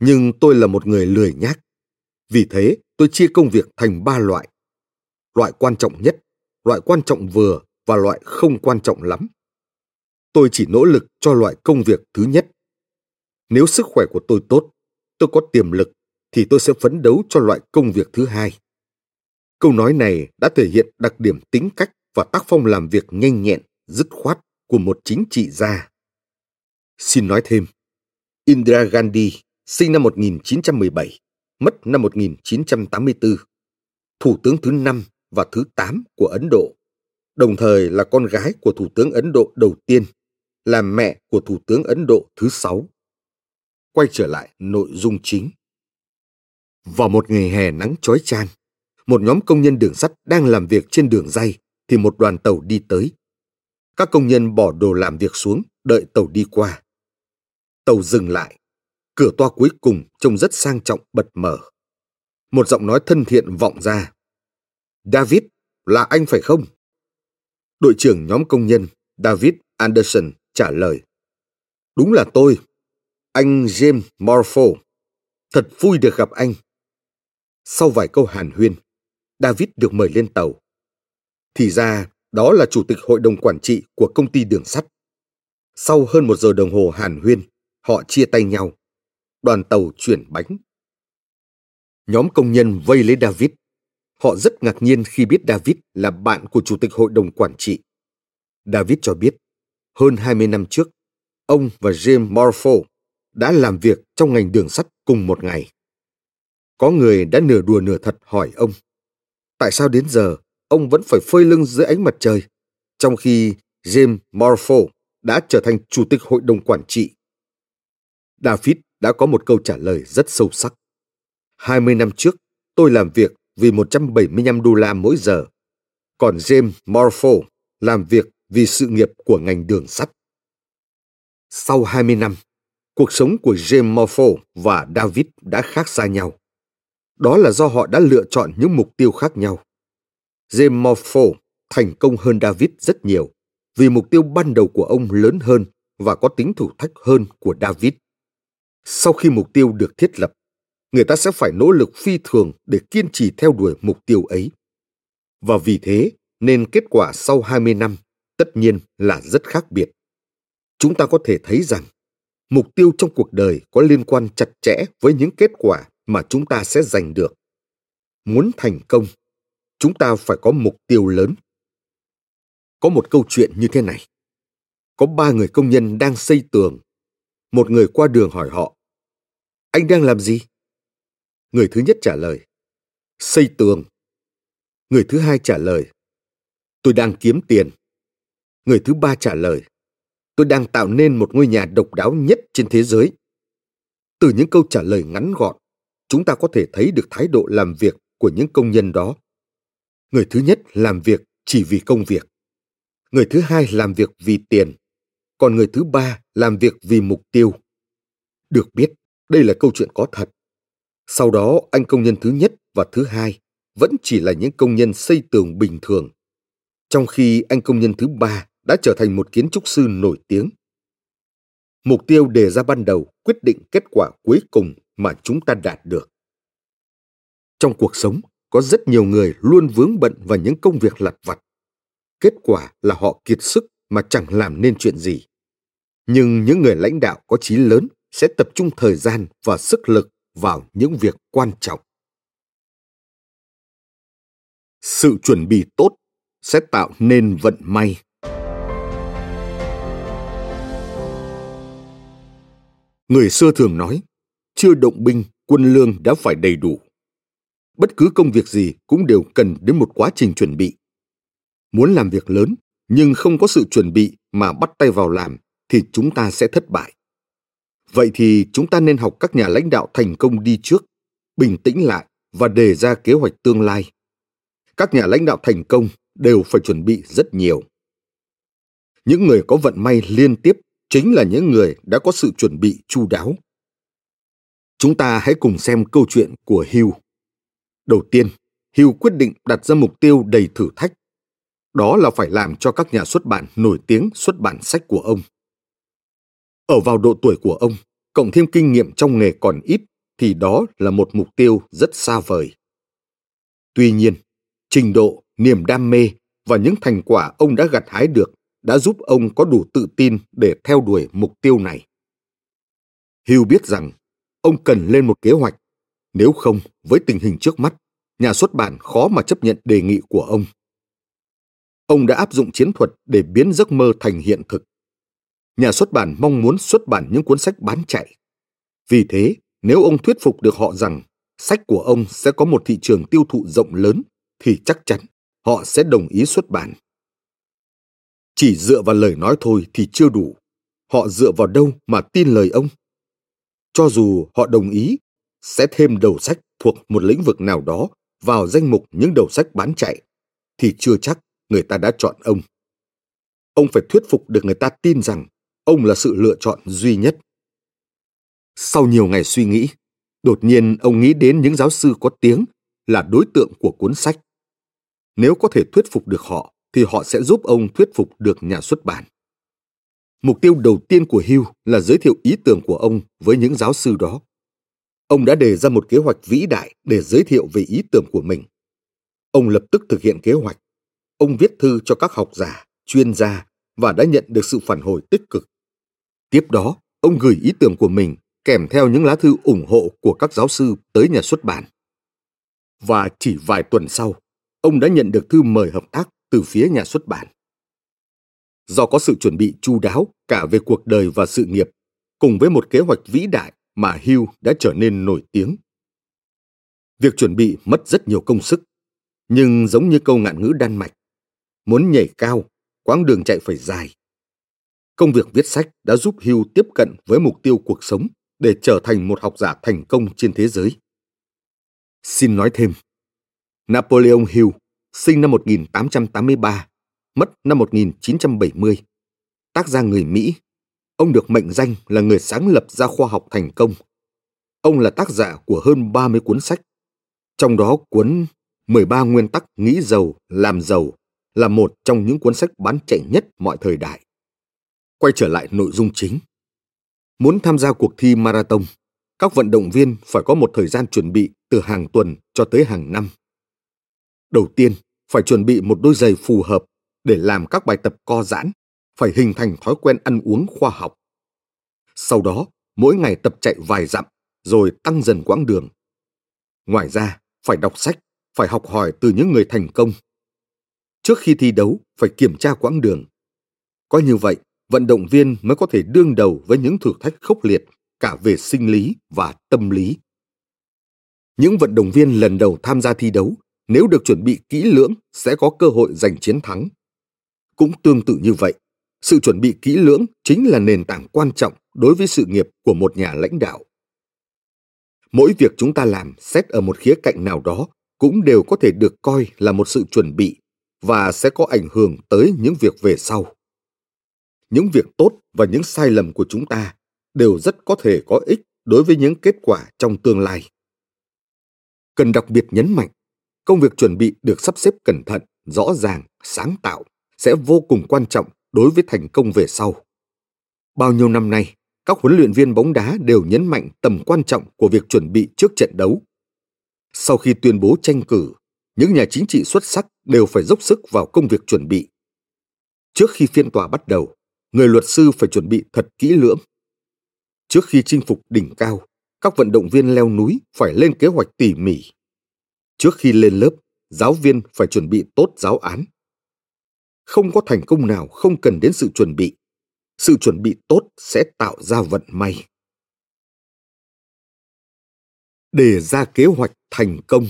Nhưng tôi là một người lười nhác. Vì thế, tôi chia công việc thành ba loại. Loại quan trọng nhất, loại quan trọng vừa và loại không quan trọng lắm. Tôi chỉ nỗ lực cho loại công việc thứ nhất. Nếu sức khỏe của tôi tốt, tôi có tiềm lực, thì tôi sẽ phấn đấu cho loại công việc thứ hai. Câu nói này đã thể hiện đặc điểm tính cách và tác phong làm việc nhanh nhẹn, dứt khoát của một chính trị gia. Xin nói thêm, Indira Gandhi sinh năm 1917, mất năm 1984, thủ tướng thứ năm và thứ tám của Ấn Độ, đồng thời là con gái của Thủ tướng Ấn Độ đầu tiên, là mẹ của Thủ tướng Ấn Độ thứ sáu. Quay trở lại nội dung chính. Vào một ngày hè nắng chói chang, một nhóm công nhân đường sắt đang làm việc trên đường dây thì một đoàn tàu đi tới. Các công nhân bỏ đồ làm việc xuống, đợi tàu đi qua. Tàu dừng lại. Cửa toa cuối cùng trông rất sang trọng bật mở. Một giọng nói thân thiện vọng ra. David, là anh phải không? Đội trưởng nhóm công nhân David Anderson trả lời. Đúng là tôi, anh James Morpho. Thật vui được gặp anh. Sau vài câu hàn huyên, David được mời lên tàu. Thì ra, đó là chủ tịch hội đồng quản trị của công ty đường sắt. Sau hơn một giờ đồng hồ hàn huyên, họ chia tay nhau. Đoàn tàu chuyển bánh. Nhóm công nhân vây lấy David. Họ rất ngạc nhiên khi biết David là bạn của chủ tịch hội đồng quản trị. David cho biết, hơn 20 năm trước, ông và James Morpho đã làm việc trong ngành đường sắt cùng một ngày. Có người đã nửa đùa nửa thật hỏi ông, tại sao đến giờ ông vẫn phải phơi lưng dưới ánh mặt trời, trong khi James Morpho đã trở thành chủ tịch hội đồng quản trị. David đã có một câu trả lời rất sâu sắc. 20 năm trước, tôi làm việc vì 175 đô la mỗi giờ, còn James Morpho làm việc vì sự nghiệp của ngành đường sắt. Sau 20 năm, cuộc sống của James Morpho và David đã khác xa nhau. Đó là do họ đã lựa chọn những mục tiêu khác nhau. James Morpho thành công hơn David rất nhiều vì mục tiêu ban đầu của ông lớn hơn và có tính thử thách hơn của David. Sau khi mục tiêu được thiết lập, người ta sẽ phải nỗ lực phi thường để kiên trì theo đuổi mục tiêu ấy. Và vì thế nên kết quả sau 20 năm tất nhiên là rất khác biệt. Chúng ta có thể thấy rằng mục tiêu trong cuộc đời có liên quan chặt chẽ với những kết quả mà chúng ta sẽ giành được. Muốn thành công, chúng ta phải có mục tiêu lớn. Có một câu chuyện như thế này. Có ba người công nhân đang xây tường. Một người qua đường hỏi họ, anh đang làm gì? Người thứ nhất trả lời, xây tường. Người thứ hai trả lời, tôi đang kiếm tiền. Người thứ ba trả lời, tôi đang tạo nên một ngôi nhà độc đáo nhất trên thế giới. Từ những câu trả lời ngắn gọn, chúng ta có thể thấy được thái độ làm việc của những công nhân đó. Người thứ nhất làm việc chỉ vì công việc. Người thứ hai làm việc vì tiền. Còn người thứ ba làm việc vì mục tiêu. Được biết, đây là câu chuyện có thật. Sau đó, anh công nhân thứ nhất và thứ hai vẫn chỉ là những công nhân xây tường bình thường. Trong khi anh công nhân thứ ba đã trở thành một kiến trúc sư nổi tiếng. Mục tiêu đề ra ban đầu quyết định kết quả cuối cùng mà chúng ta đạt được. Trong cuộc sống, có rất nhiều người luôn vướng bận vào những công việc lặt vặt. Kết quả là họ kiệt sức mà chẳng làm nên chuyện gì. Nhưng những người lãnh đạo có chí lớn sẽ tập trung thời gian và sức lực vào những việc quan trọng. Sự chuẩn bị tốt sẽ tạo nên vận may. Người xưa thường nói, chưa động binh, quân lương đã phải đầy đủ. Bất cứ công việc gì cũng đều cần đến một quá trình chuẩn bị. Muốn làm việc lớn nhưng không có sự chuẩn bị mà bắt tay vào làm thì chúng ta sẽ thất bại. Vậy thì chúng ta nên học các nhà lãnh đạo thành công đi trước, bình tĩnh lại và đề ra kế hoạch tương lai. Các nhà lãnh đạo thành công đều phải chuẩn bị rất nhiều. Những người có vận may liên tiếp chính là những người đã có sự chuẩn bị chu đáo. Chúng ta hãy cùng xem câu chuyện của Hugh. Đầu tiên, Hugh quyết định đặt ra mục tiêu đầy thử thách. Đó là phải làm cho các nhà xuất bản nổi tiếng xuất bản sách của ông. Ở vào độ tuổi của ông, cộng thêm kinh nghiệm trong nghề còn ít, thì đó là một mục tiêu rất xa vời. Tuy nhiên, trình độ, niềm đam mê và những thành quả ông đã gặt hái được đã giúp ông có đủ tự tin để theo đuổi mục tiêu này. Hugh biết rằng ông cần lên một kế hoạch, nếu không với tình hình trước mắt, nhà xuất bản khó mà chấp nhận đề nghị của ông. Ông đã áp dụng chiến thuật để biến giấc mơ thành hiện thực. Nhà xuất bản mong muốn xuất bản những cuốn sách bán chạy. Vì thế, nếu ông thuyết phục được họ rằng sách của ông sẽ có một thị trường tiêu thụ rộng lớn, thì chắc chắn họ sẽ đồng ý xuất bản. Chỉ dựa vào lời nói thôi thì chưa đủ. Họ dựa vào đâu mà tin lời ông? Cho dù họ đồng ý, sẽ thêm đầu sách thuộc một lĩnh vực nào đó vào danh mục những đầu sách bán chạy, thì chưa chắc người ta đã chọn ông. Ông phải thuyết phục được người ta tin rằng ông là sự lựa chọn duy nhất. Sau nhiều ngày suy nghĩ, đột nhiên ông nghĩ đến những giáo sư có tiếng là đối tượng của cuốn sách. Nếu có thể thuyết phục được họ, thì họ sẽ giúp ông thuyết phục được nhà xuất bản. Mục tiêu đầu tiên của Hugh là giới thiệu ý tưởng của ông với những giáo sư đó. Ông đã đề ra một kế hoạch vĩ đại để giới thiệu về ý tưởng của mình. Ông lập tức thực hiện kế hoạch. Ông viết thư cho các học giả, chuyên gia và đã nhận được sự phản hồi tích cực. Tiếp đó, ông gửi ý tưởng của mình kèm theo những lá thư ủng hộ của các giáo sư tới nhà xuất bản. Và chỉ vài tuần sau, ông đã nhận được thư mời hợp tác từ phía nhà xuất bản. Do có sự chuẩn bị chu đáo cả về cuộc đời và sự nghiệp, cùng với một kế hoạch vĩ đại mà Hugh đã trở nên nổi tiếng. Việc chuẩn bị mất rất nhiều công sức, nhưng giống như câu ngạn ngữ Đan Mạch, muốn nhảy cao, quãng đường chạy phải dài. Công việc viết sách đã giúp Hugh tiếp cận với mục tiêu cuộc sống để trở thành một học giả thành công trên thế giới. Xin nói thêm, Napoleon Hill sinh năm 1883, mất năm 1970. Tác gia người Mỹ, ông được mệnh danh là người sáng lập ra khoa học thành công. Ông là tác giả của hơn 30 cuốn sách, trong đó cuốn 13 nguyên tắc nghĩ giàu, làm giàu là một trong những cuốn sách bán chạy nhất mọi thời đại. Quay trở lại nội dung chính. Muốn tham gia cuộc thi marathon, các vận động viên phải có một thời gian chuẩn bị từ hàng tuần cho tới hàng năm. Đầu tiên, phải chuẩn bị một đôi giày phù hợp để làm các bài tập co giãn, phải hình thành thói quen ăn uống khoa học. Sau đó, mỗi ngày tập chạy vài dặm, rồi tăng dần quãng đường. Ngoài ra, phải đọc sách, phải học hỏi từ những người thành công. Trước khi thi đấu, phải kiểm tra quãng đường. Có như vậy, vận động viên mới có thể đương đầu với những thử thách khốc liệt cả về sinh lý và tâm lý. Những vận động viên lần đầu tham gia thi đấu nếu được chuẩn bị kỹ lưỡng sẽ có cơ hội giành chiến thắng. Cũng tương tự như vậy, sự chuẩn bị kỹ lưỡng chính là nền tảng quan trọng đối với sự nghiệp của một nhà lãnh đạo. Mỗi việc chúng ta làm xét ở một khía cạnh nào đó cũng đều có thể được coi là một sự chuẩn bị và sẽ có ảnh hưởng tới những việc về sau. Những việc tốt và những sai lầm của chúng ta đều rất có thể có ích đối với những kết quả trong tương lai. Cần đặc biệt nhấn mạnh công việc chuẩn bị được sắp xếp cẩn thận, rõ ràng, sáng tạo sẽ vô cùng quan trọng đối với thành công về sau. Bao nhiêu năm nay, các huấn luyện viên bóng đá đều nhấn mạnh tầm quan trọng của việc chuẩn bị trước trận đấu. Sau khi tuyên bố tranh cử, những nhà chính trị xuất sắc đều phải dốc sức vào công việc chuẩn bị. Trước khi phiên tòa bắt đầu, người luật sư phải chuẩn bị thật kỹ lưỡng. Trước khi chinh phục đỉnh cao, các vận động viên leo núi phải lên kế hoạch tỉ mỉ Trước khi lên lớp, giáo viên phải chuẩn bị tốt giáo án. Không có thành công nào không cần đến sự chuẩn bị. Sự chuẩn bị tốt sẽ tạo ra vận may. Đề ra kế hoạch thành công.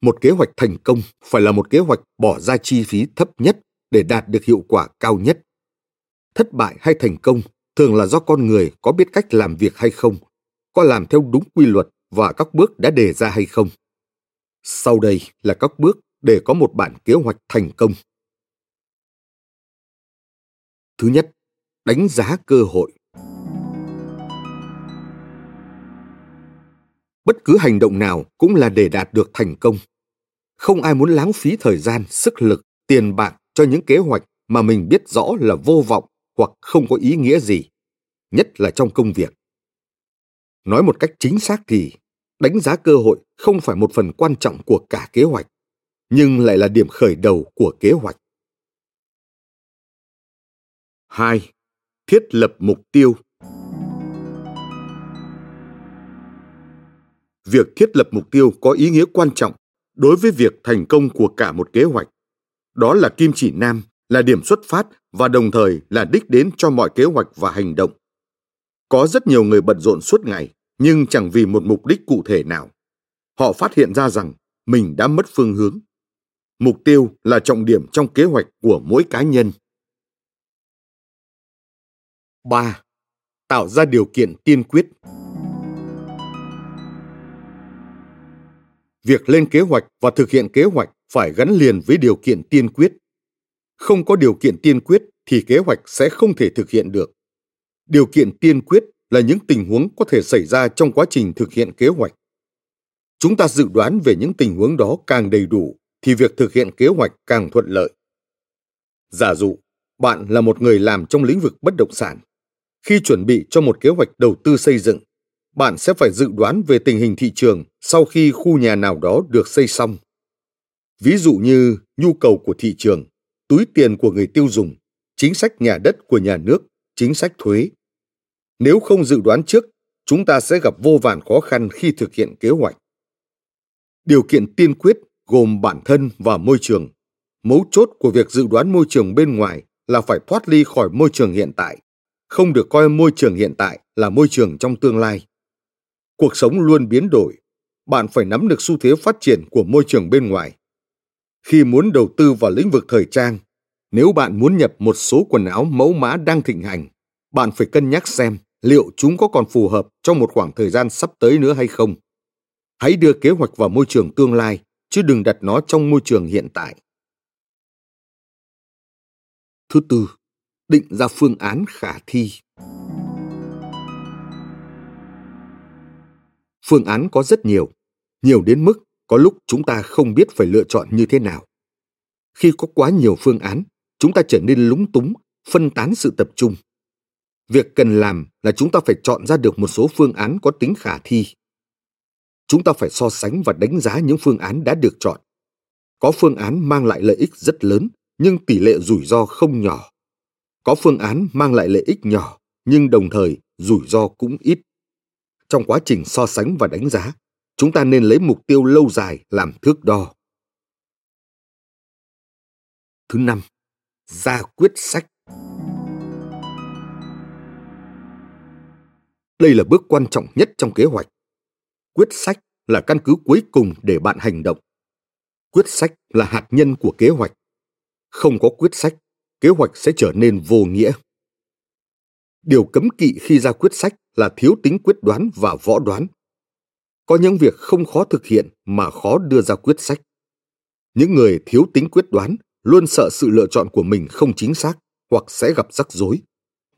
Một kế hoạch thành công phải là một kế hoạch bỏ ra chi phí thấp nhất để đạt được hiệu quả cao nhất. Thất bại hay thành công thường là do con người có biết cách làm việc hay không, có làm theo đúng quy luật và các bước đã đề ra hay không. Sau đây là các bước để có một bản kế hoạch thành công. Thứ nhất, đánh giá cơ hội. Bất cứ hành động nào cũng là để đạt được thành công. Không ai muốn lãng phí thời gian, sức lực, tiền bạc cho những kế hoạch mà mình biết rõ là vô vọng hoặc không có ý nghĩa gì, nhất là trong công việc. Nói một cách chính xác thì, đánh giá cơ hội không phải một phần quan trọng của cả kế hoạch, nhưng lại là điểm khởi đầu của kế hoạch. 2. Thiết lập mục tiêu Việc thiết lập mục tiêu có ý nghĩa quan trọng đối với việc thành công của cả một kế hoạch. Đó là kim chỉ nam, là điểm xuất phát và đồng thời là đích đến cho mọi kế hoạch và hành động. Có rất nhiều người bận rộn suốt ngày, nhưng chẳng vì một mục đích cụ thể nào. Họ phát hiện ra rằng mình đã mất phương hướng. Mục tiêu là trọng điểm trong kế hoạch của mỗi cá nhân. 3. Tạo ra điều kiện tiên quyết. Việc lên kế hoạch và thực hiện kế hoạch phải gắn liền với điều kiện tiên quyết. Không có điều kiện tiên quyết thì kế hoạch sẽ không thể thực hiện được. Điều kiện tiên quyết là những tình huống có thể xảy ra trong quá trình thực hiện kế hoạch. Chúng ta dự đoán về những tình huống đó càng đầy đủ thì việc thực hiện kế hoạch càng thuận lợi. Giả dụ, bạn là một người làm trong lĩnh vực bất động sản. Khi chuẩn bị cho một kế hoạch đầu tư xây dựng, bạn sẽ phải dự đoán về tình hình thị trường sau khi khu nhà nào đó được xây xong. Ví dụ như nhu cầu của thị trường, túi tiền của người tiêu dùng, chính sách nhà đất của nhà nước, chính sách thuế. Nếu không dự đoán trước, chúng ta sẽ gặp vô vàn khó khăn khi thực hiện kế hoạch. Điều kiện tiên quyết gồm bản thân và môi trường. Mấu chốt của việc dự đoán môi trường bên ngoài là phải thoát ly khỏi môi trường hiện tại, không được coi môi trường hiện tại là môi trường trong tương lai. Cuộc sống luôn biến đổi, bạn phải nắm được xu thế phát triển của môi trường bên ngoài. Khi muốn đầu tư vào lĩnh vực thời trang, nếu bạn muốn nhập một số quần áo mẫu mã đang thịnh hành, bạn phải cân nhắc xem liệu chúng có còn phù hợp trong một khoảng thời gian sắp tới nữa hay không. Hãy đưa kế hoạch vào môi trường tương lai, chứ đừng đặt nó trong môi trường hiện tại. Thứ tư, định ra phương án khả thi. Phương án có rất nhiều, nhiều đến mức có lúc chúng ta không biết phải lựa chọn như thế nào. Khi có quá nhiều phương án, chúng ta trở nên lúng túng, phân tán sự tập trung. Việc cần làm là chúng ta phải chọn ra được một số phương án có tính khả thi. Chúng ta phải so sánh và đánh giá những phương án đã được chọn. Có phương án mang lại lợi ích rất lớn, nhưng tỷ lệ rủi ro không nhỏ. Có phương án mang lại lợi ích nhỏ, nhưng đồng thời rủi ro cũng ít. Trong quá trình so sánh và đánh giá, chúng ta nên lấy mục tiêu lâu dài làm thước đo. Thứ năm, ra quyết sách. Đây là bước quan trọng nhất trong kế hoạch. Quyết sách là căn cứ cuối cùng để bạn hành động. Quyết sách là hạt nhân của kế hoạch. Không có quyết sách, kế hoạch sẽ trở nên vô nghĩa. Điều cấm kỵ khi ra quyết sách là thiếu tính quyết đoán và võ đoán. Có những việc không khó thực hiện mà khó đưa ra quyết sách. Những người thiếu tính quyết đoán luôn sợ sự lựa chọn của mình không chính xác hoặc sẽ gặp rắc rối,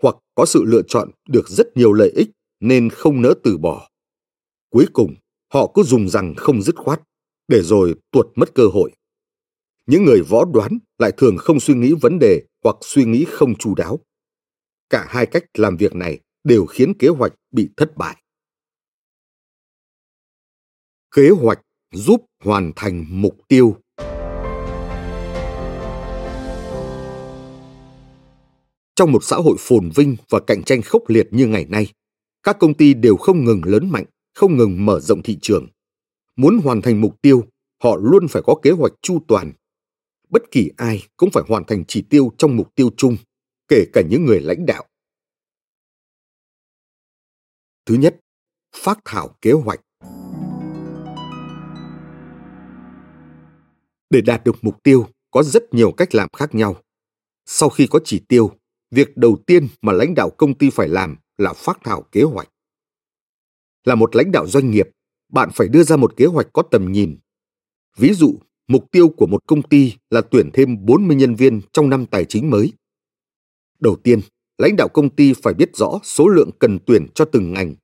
hoặc có sự lựa chọn được rất nhiều lợi ích nên không nỡ từ bỏ. Cuối cùng, họ cứ dùng rằng không dứt khoát, để rồi tuột mất cơ hội. Những người võ đoán lại thường không suy nghĩ vấn đề hoặc suy nghĩ không chu đáo. Cả hai cách làm việc này đều khiến kế hoạch bị thất bại. Kế hoạch giúp hoàn thành mục tiêu. Trong một xã hội phồn vinh và cạnh tranh khốc liệt như ngày nay, các công ty đều không ngừng lớn mạnh, không ngừng mở rộng thị trường. Muốn hoàn thành mục tiêu, họ luôn phải có kế hoạch chu toàn. Bất kỳ ai cũng phải hoàn thành chỉ tiêu trong mục tiêu chung, kể cả những người lãnh đạo. Thứ nhất, phát thảo kế hoạch. Để đạt được mục tiêu, có rất nhiều cách làm khác nhau. Sau khi có chỉ tiêu, việc đầu tiên mà lãnh đạo công ty phải làm là phát thảo kế hoạch. Là một lãnh đạo doanh nghiệp, bạn phải đưa ra một kế hoạch có tầm nhìn. Ví dụ, mục tiêu của một công ty là tuyển thêm 40 nhân viên trong năm tài chính mới. Đầu tiên, lãnh đạo công ty phải biết rõ số lượng cần tuyển cho từng ngành,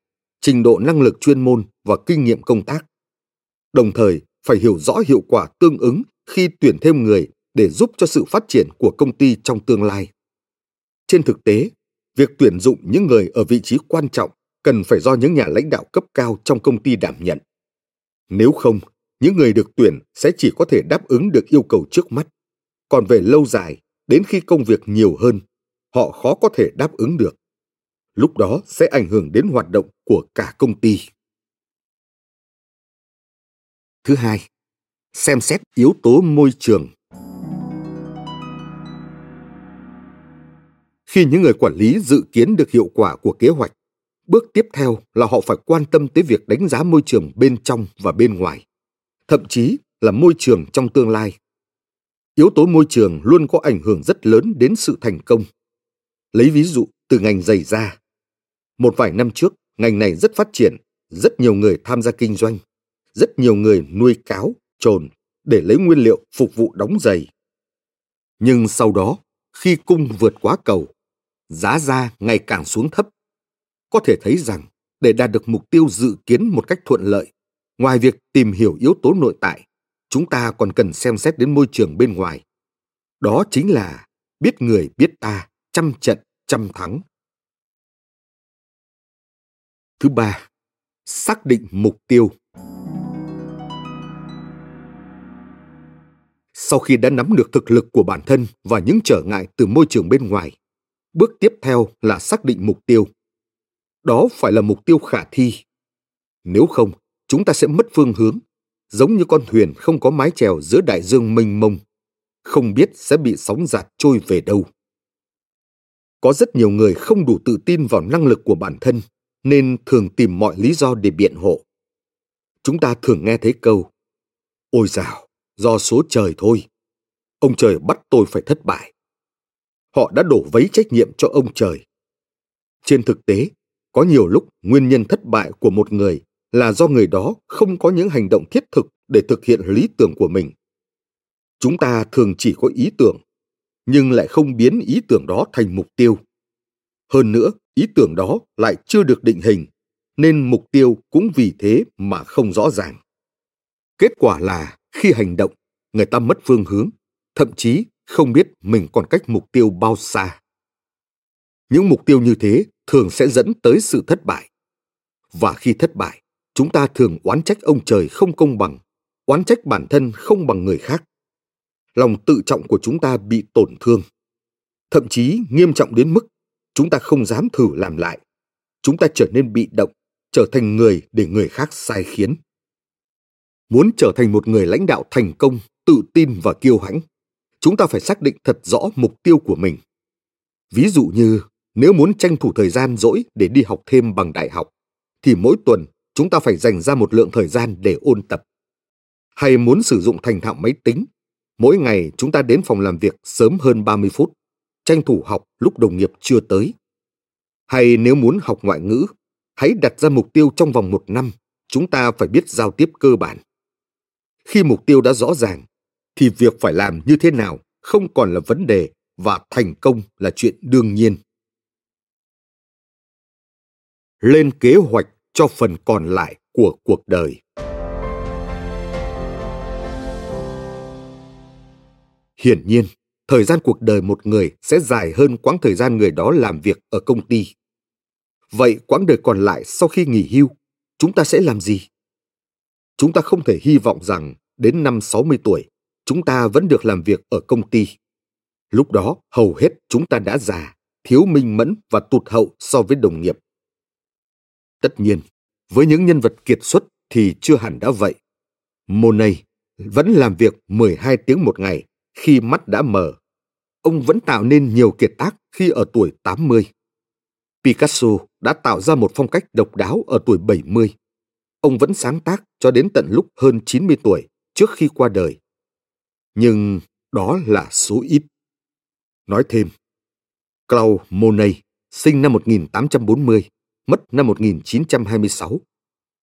trình độ năng lực chuyên môn và kinh nghiệm công tác. Đồng thời, phải hiểu rõ hiệu quả tương ứng khi tuyển thêm người để giúp cho sự phát triển của công ty trong tương lai. Trên thực tế, việc tuyển dụng những người ở vị trí quan trọng cần phải do những nhà lãnh đạo cấp cao trong công ty đảm nhận. Nếu không, những người được tuyển sẽ chỉ có thể đáp ứng được yêu cầu trước mắt. Còn về lâu dài, đến khi công việc nhiều hơn, họ khó có thể đáp ứng được. Lúc đó sẽ ảnh hưởng đến hoạt động của cả công ty. Thứ hai, xem xét yếu tố môi trường. Khi những người quản lý dự kiến được hiệu quả của kế hoạch, bước tiếp theo là họ phải quan tâm tới việc đánh giá môi trường bên trong và bên ngoài, thậm chí là môi trường trong tương lai. Yếu tố môi trường luôn có ảnh hưởng rất lớn đến sự thành công. Lấy ví dụ từ ngành giày da. Một vài năm trước, ngành này rất phát triển, rất nhiều người tham gia kinh doanh, rất nhiều người nuôi cáo, trồn để lấy nguyên liệu phục vụ đóng giày. Nhưng sau đó, khi cung vượt quá cầu, giá da ngày càng xuống thấp. Có thể thấy rằng để đạt được mục tiêu dự kiến một cách thuận lợi, ngoài việc tìm hiểu yếu tố nội tại, chúng ta còn cần xem xét đến môi trường bên ngoài. Đó chính là biết người biết ta, trăm trận trăm thắng. Thứ ba, xác định mục tiêu. Sau khi đã nắm được thực lực của bản thân và những trở ngại từ môi trường bên ngoài, bước tiếp theo là xác định mục tiêu. Đó phải là mục tiêu khả thi. Nếu không, chúng ta sẽ mất phương hướng, giống như con thuyền không có mái chèo giữa đại dương mênh mông, không biết sẽ bị sóng giạt trôi về đâu. Có rất nhiều người không đủ tự tin vào năng lực của bản thân nên thường tìm mọi lý do để biện hộ. Chúng ta thường nghe thấy câu Ôi dào, do số trời thôi. Ông trời bắt tôi phải thất bại. Họ đã đổ vấy trách nhiệm cho ông trời. Trên thực tế, có nhiều lúc nguyên nhân thất bại của một người là do người đó không có những hành động thiết thực để thực hiện lý tưởng của mình. Chúng ta thường chỉ có ý tưởng, nhưng lại không biến ý tưởng đó thành mục tiêu. Hơn nữa, ý tưởng đó lại chưa được định hình, nên mục tiêu cũng vì thế mà không rõ ràng. Kết quả là khi hành động, người ta mất phương hướng, thậm chí không biết mình còn cách mục tiêu bao xa. Những mục tiêu như thế thường sẽ dẫn tới sự thất bại. Và khi thất bại, chúng ta thường oán trách ông trời không công bằng, oán trách bản thân không bằng người khác. Lòng tự trọng của chúng ta bị tổn thương. Thậm chí nghiêm trọng đến mức chúng ta không dám thử làm lại. Chúng ta trở nên bị động, trở thành người để người khác sai khiến. Muốn trở thành một người lãnh đạo thành công, tự tin và kiêu hãnh, chúng ta phải xác định thật rõ mục tiêu của mình. Ví dụ như nếu muốn tranh thủ thời gian rỗi để đi học thêm bằng đại học, thì mỗi tuần chúng ta phải dành ra một lượng thời gian để ôn tập. Hay muốn sử dụng thành thạo máy tính, mỗi ngày chúng ta đến phòng làm việc sớm hơn 30 phút, tranh thủ học lúc đồng nghiệp chưa tới. Hay nếu muốn học ngoại ngữ, hãy đặt ra mục tiêu trong vòng một năm, chúng ta phải biết giao tiếp cơ bản. Khi mục tiêu đã rõ ràng, thì việc phải làm như thế nào không còn là vấn đề và thành công là chuyện đương nhiên. Lên kế hoạch cho phần còn lại của cuộc đời. Hiển nhiên, thời gian cuộc đời một người sẽ dài hơn quãng thời gian người đó làm việc ở công ty. Vậy quãng đời còn lại sau khi nghỉ hưu, chúng ta sẽ làm gì? Chúng ta không thể hy vọng rằng đến năm 60 tuổi, chúng ta vẫn được làm việc ở công ty. Lúc đó, hầu hết chúng ta đã già, thiếu minh mẫn và tụt hậu so với đồng nghiệp. Tất nhiên, với những nhân vật kiệt xuất thì chưa hẳn đã vậy. Monet vẫn làm việc 12 tiếng một ngày khi mắt đã mờ. Ông vẫn tạo nên nhiều kiệt tác khi ở tuổi 80. Picasso đã tạo ra một phong cách độc đáo ở tuổi 70. Ông vẫn sáng tác cho đến tận lúc hơn 90 tuổi trước khi qua đời. Nhưng đó là số ít. Nói thêm, Claude Monet sinh năm 1840, mất năm 1926.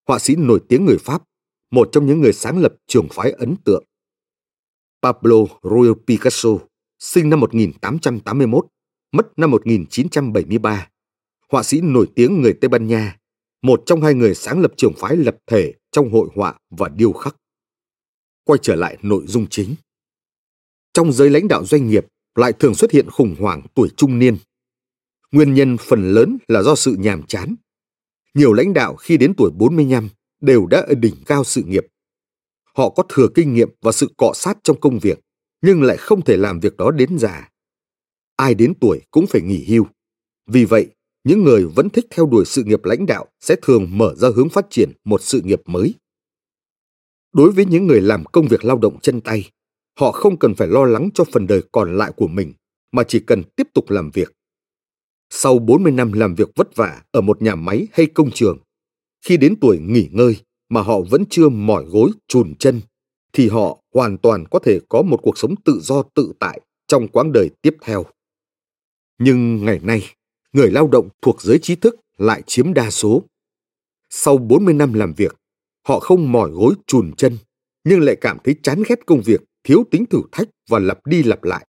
họa sĩ nổi tiếng người Pháp, một trong những người sáng lập trường phái ấn tượng. Pablo Ruiz Picasso, sinh năm 1881, mất năm 1973. Họa sĩ nổi tiếng người Tây Ban Nha, một trong hai người sáng lập trường phái lập thể trong hội họa và điêu khắc. Quay trở lại nội dung chính. Trong giới lãnh đạo doanh nghiệp lại thường xuất hiện khủng hoảng tuổi trung niên. Nguyên nhân phần lớn là do sự nhàm chán. Nhiều lãnh đạo khi đến tuổi 45 đều đã ở đỉnh cao sự nghiệp. Họ có thừa kinh nghiệm và sự cọ sát trong công việc, nhưng lại không thể làm việc đó đến già. Ai đến tuổi cũng phải nghỉ hưu. Vì vậy, những người vẫn thích theo đuổi sự nghiệp lãnh đạo sẽ thường mở ra hướng phát triển một sự nghiệp mới. Đối với những người làm công việc lao động chân tay, họ không cần phải lo lắng cho phần đời còn lại của mình, mà chỉ cần tiếp tục làm việc. Sau 40 năm làm việc vất vả ở một nhà máy hay công trường, khi đến tuổi nghỉ ngơi mà họ vẫn chưa mỏi gối chùn chân, thì họ hoàn toàn có thể có một cuộc sống tự do tự tại trong quãng đời tiếp theo. Nhưng ngày nay, người lao động thuộc giới trí thức lại chiếm đa số. Sau 40 năm làm việc, họ không mỏi gối chùn chân, nhưng lại cảm thấy chán ghét công việc, thiếu tính thử thách và lặp đi lặp lại.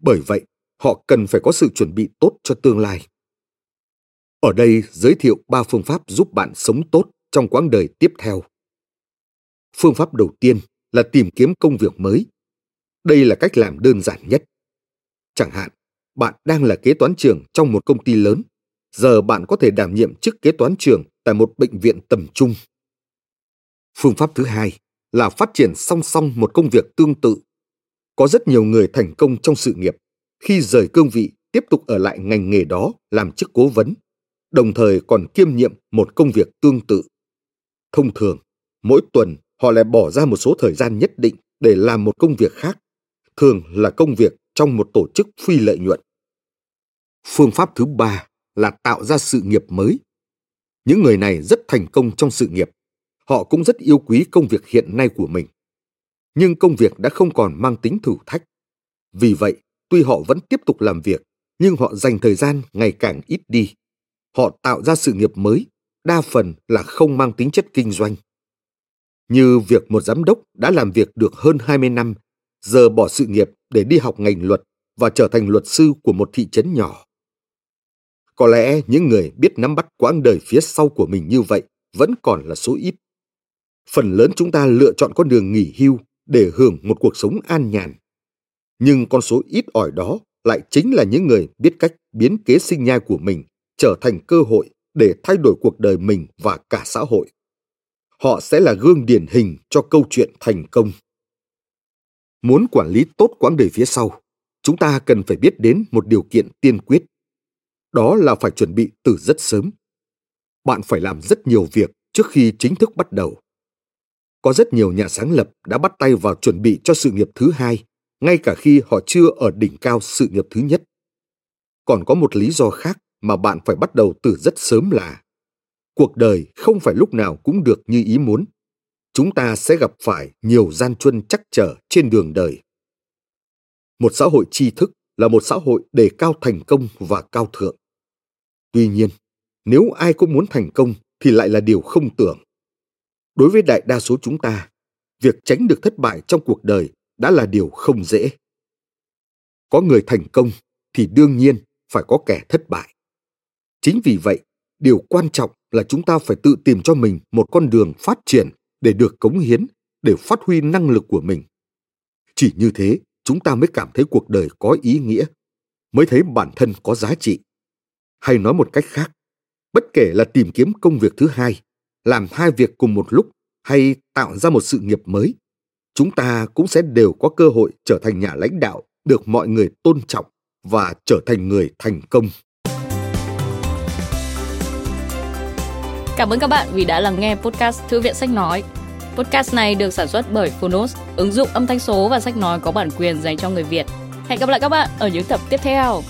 Bởi vậy, họ cần phải có sự chuẩn bị tốt cho tương lai. Ở đây giới thiệu ba phương pháp giúp bạn sống tốt trong quãng đời tiếp theo. Phương pháp đầu tiên là tìm kiếm công việc mới. Đây là cách làm đơn giản nhất. Chẳng hạn, bạn đang là kế toán trưởng trong một công ty lớn, giờ bạn có thể đảm nhiệm chức kế toán trưởng tại một bệnh viện tầm trung. Phương pháp thứ hai là phát triển song song một công việc tương tự. Có rất nhiều người thành công trong sự nghiệp khi rời cương vị tiếp tục ở lại ngành nghề đó làm chức cố vấn, đồng thời còn kiêm nhiệm một công việc tương tự. Thông thường, mỗi tuần họ lại bỏ ra một số thời gian nhất định để làm một công việc khác, thường là công việc trong một tổ chức phi lợi nhuận. Phương pháp thứ ba là tạo ra sự nghiệp mới. Những người này rất thành công trong sự nghiệp. Họ cũng rất yêu quý công việc hiện nay của mình. Nhưng công việc đã không còn mang tính thử thách. Vì vậy, tuy họ vẫn tiếp tục làm việc, nhưng họ dành thời gian ngày càng ít đi. Họ tạo ra sự nghiệp mới, đa phần là không mang tính chất kinh doanh. Như việc một giám đốc đã làm việc được hơn 20 năm, giờ bỏ sự nghiệp để đi học ngành luật và trở thành luật sư của một thị trấn nhỏ. Có lẽ những người biết nắm bắt quãng đời phía sau của mình như vậy vẫn còn là số ít. Phần lớn chúng ta lựa chọn con đường nghỉ hưu để hưởng một cuộc sống an nhàn. Nhưng con số ít ỏi đó lại chính là những người biết cách biến kế sinh nhai của mình trở thành cơ hội để thay đổi cuộc đời mình và cả xã hội. Họ sẽ là gương điển hình cho câu chuyện thành công. Muốn quản lý tốt quãng đời phía sau, chúng ta cần phải biết đến một điều kiện tiên quyết đó là phải chuẩn bị từ rất sớm. Bạn phải làm rất nhiều việc trước khi chính thức bắt đầu. Có rất nhiều nhà sáng lập đã bắt tay vào chuẩn bị cho sự nghiệp thứ hai, ngay cả khi họ chưa ở đỉnh cao sự nghiệp thứ nhất. Còn có một lý do khác mà bạn phải bắt đầu từ rất sớm là cuộc đời không phải lúc nào cũng được như ý muốn. Chúng ta sẽ gặp phải nhiều gian truân chắc trở trên đường đời. Một xã hội tri thức là một xã hội đề cao thành công và cao thượng. Tuy nhiên, nếu ai cũng muốn thành công thì lại là điều không tưởng. Đối với đại đa số chúng ta, việc tránh được thất bại trong cuộc đời đã là điều không dễ. Có người thành công thì đương nhiên phải có kẻ thất bại. Chính vì vậy, điều quan trọng là chúng ta phải tự tìm cho mình một con đường phát triển để được cống hiến, để phát huy năng lực của mình. Chỉ như thế, chúng ta mới cảm thấy cuộc đời có ý nghĩa, mới thấy bản thân có giá trị. Hay nói một cách khác, bất kể là tìm kiếm công việc thứ hai, làm hai việc cùng một lúc hay tạo ra một sự nghiệp mới, chúng ta cũng sẽ đều có cơ hội trở thành nhà lãnh đạo được mọi người tôn trọng và trở thành người thành công. Cảm ơn các bạn vì đã lắng nghe podcast Thư viện Sách Nói. Podcast này được sản xuất bởi Phonos, ứng dụng âm thanh số và sách nói có bản quyền dành cho người Việt. Hẹn gặp lại các bạn ở những tập tiếp theo.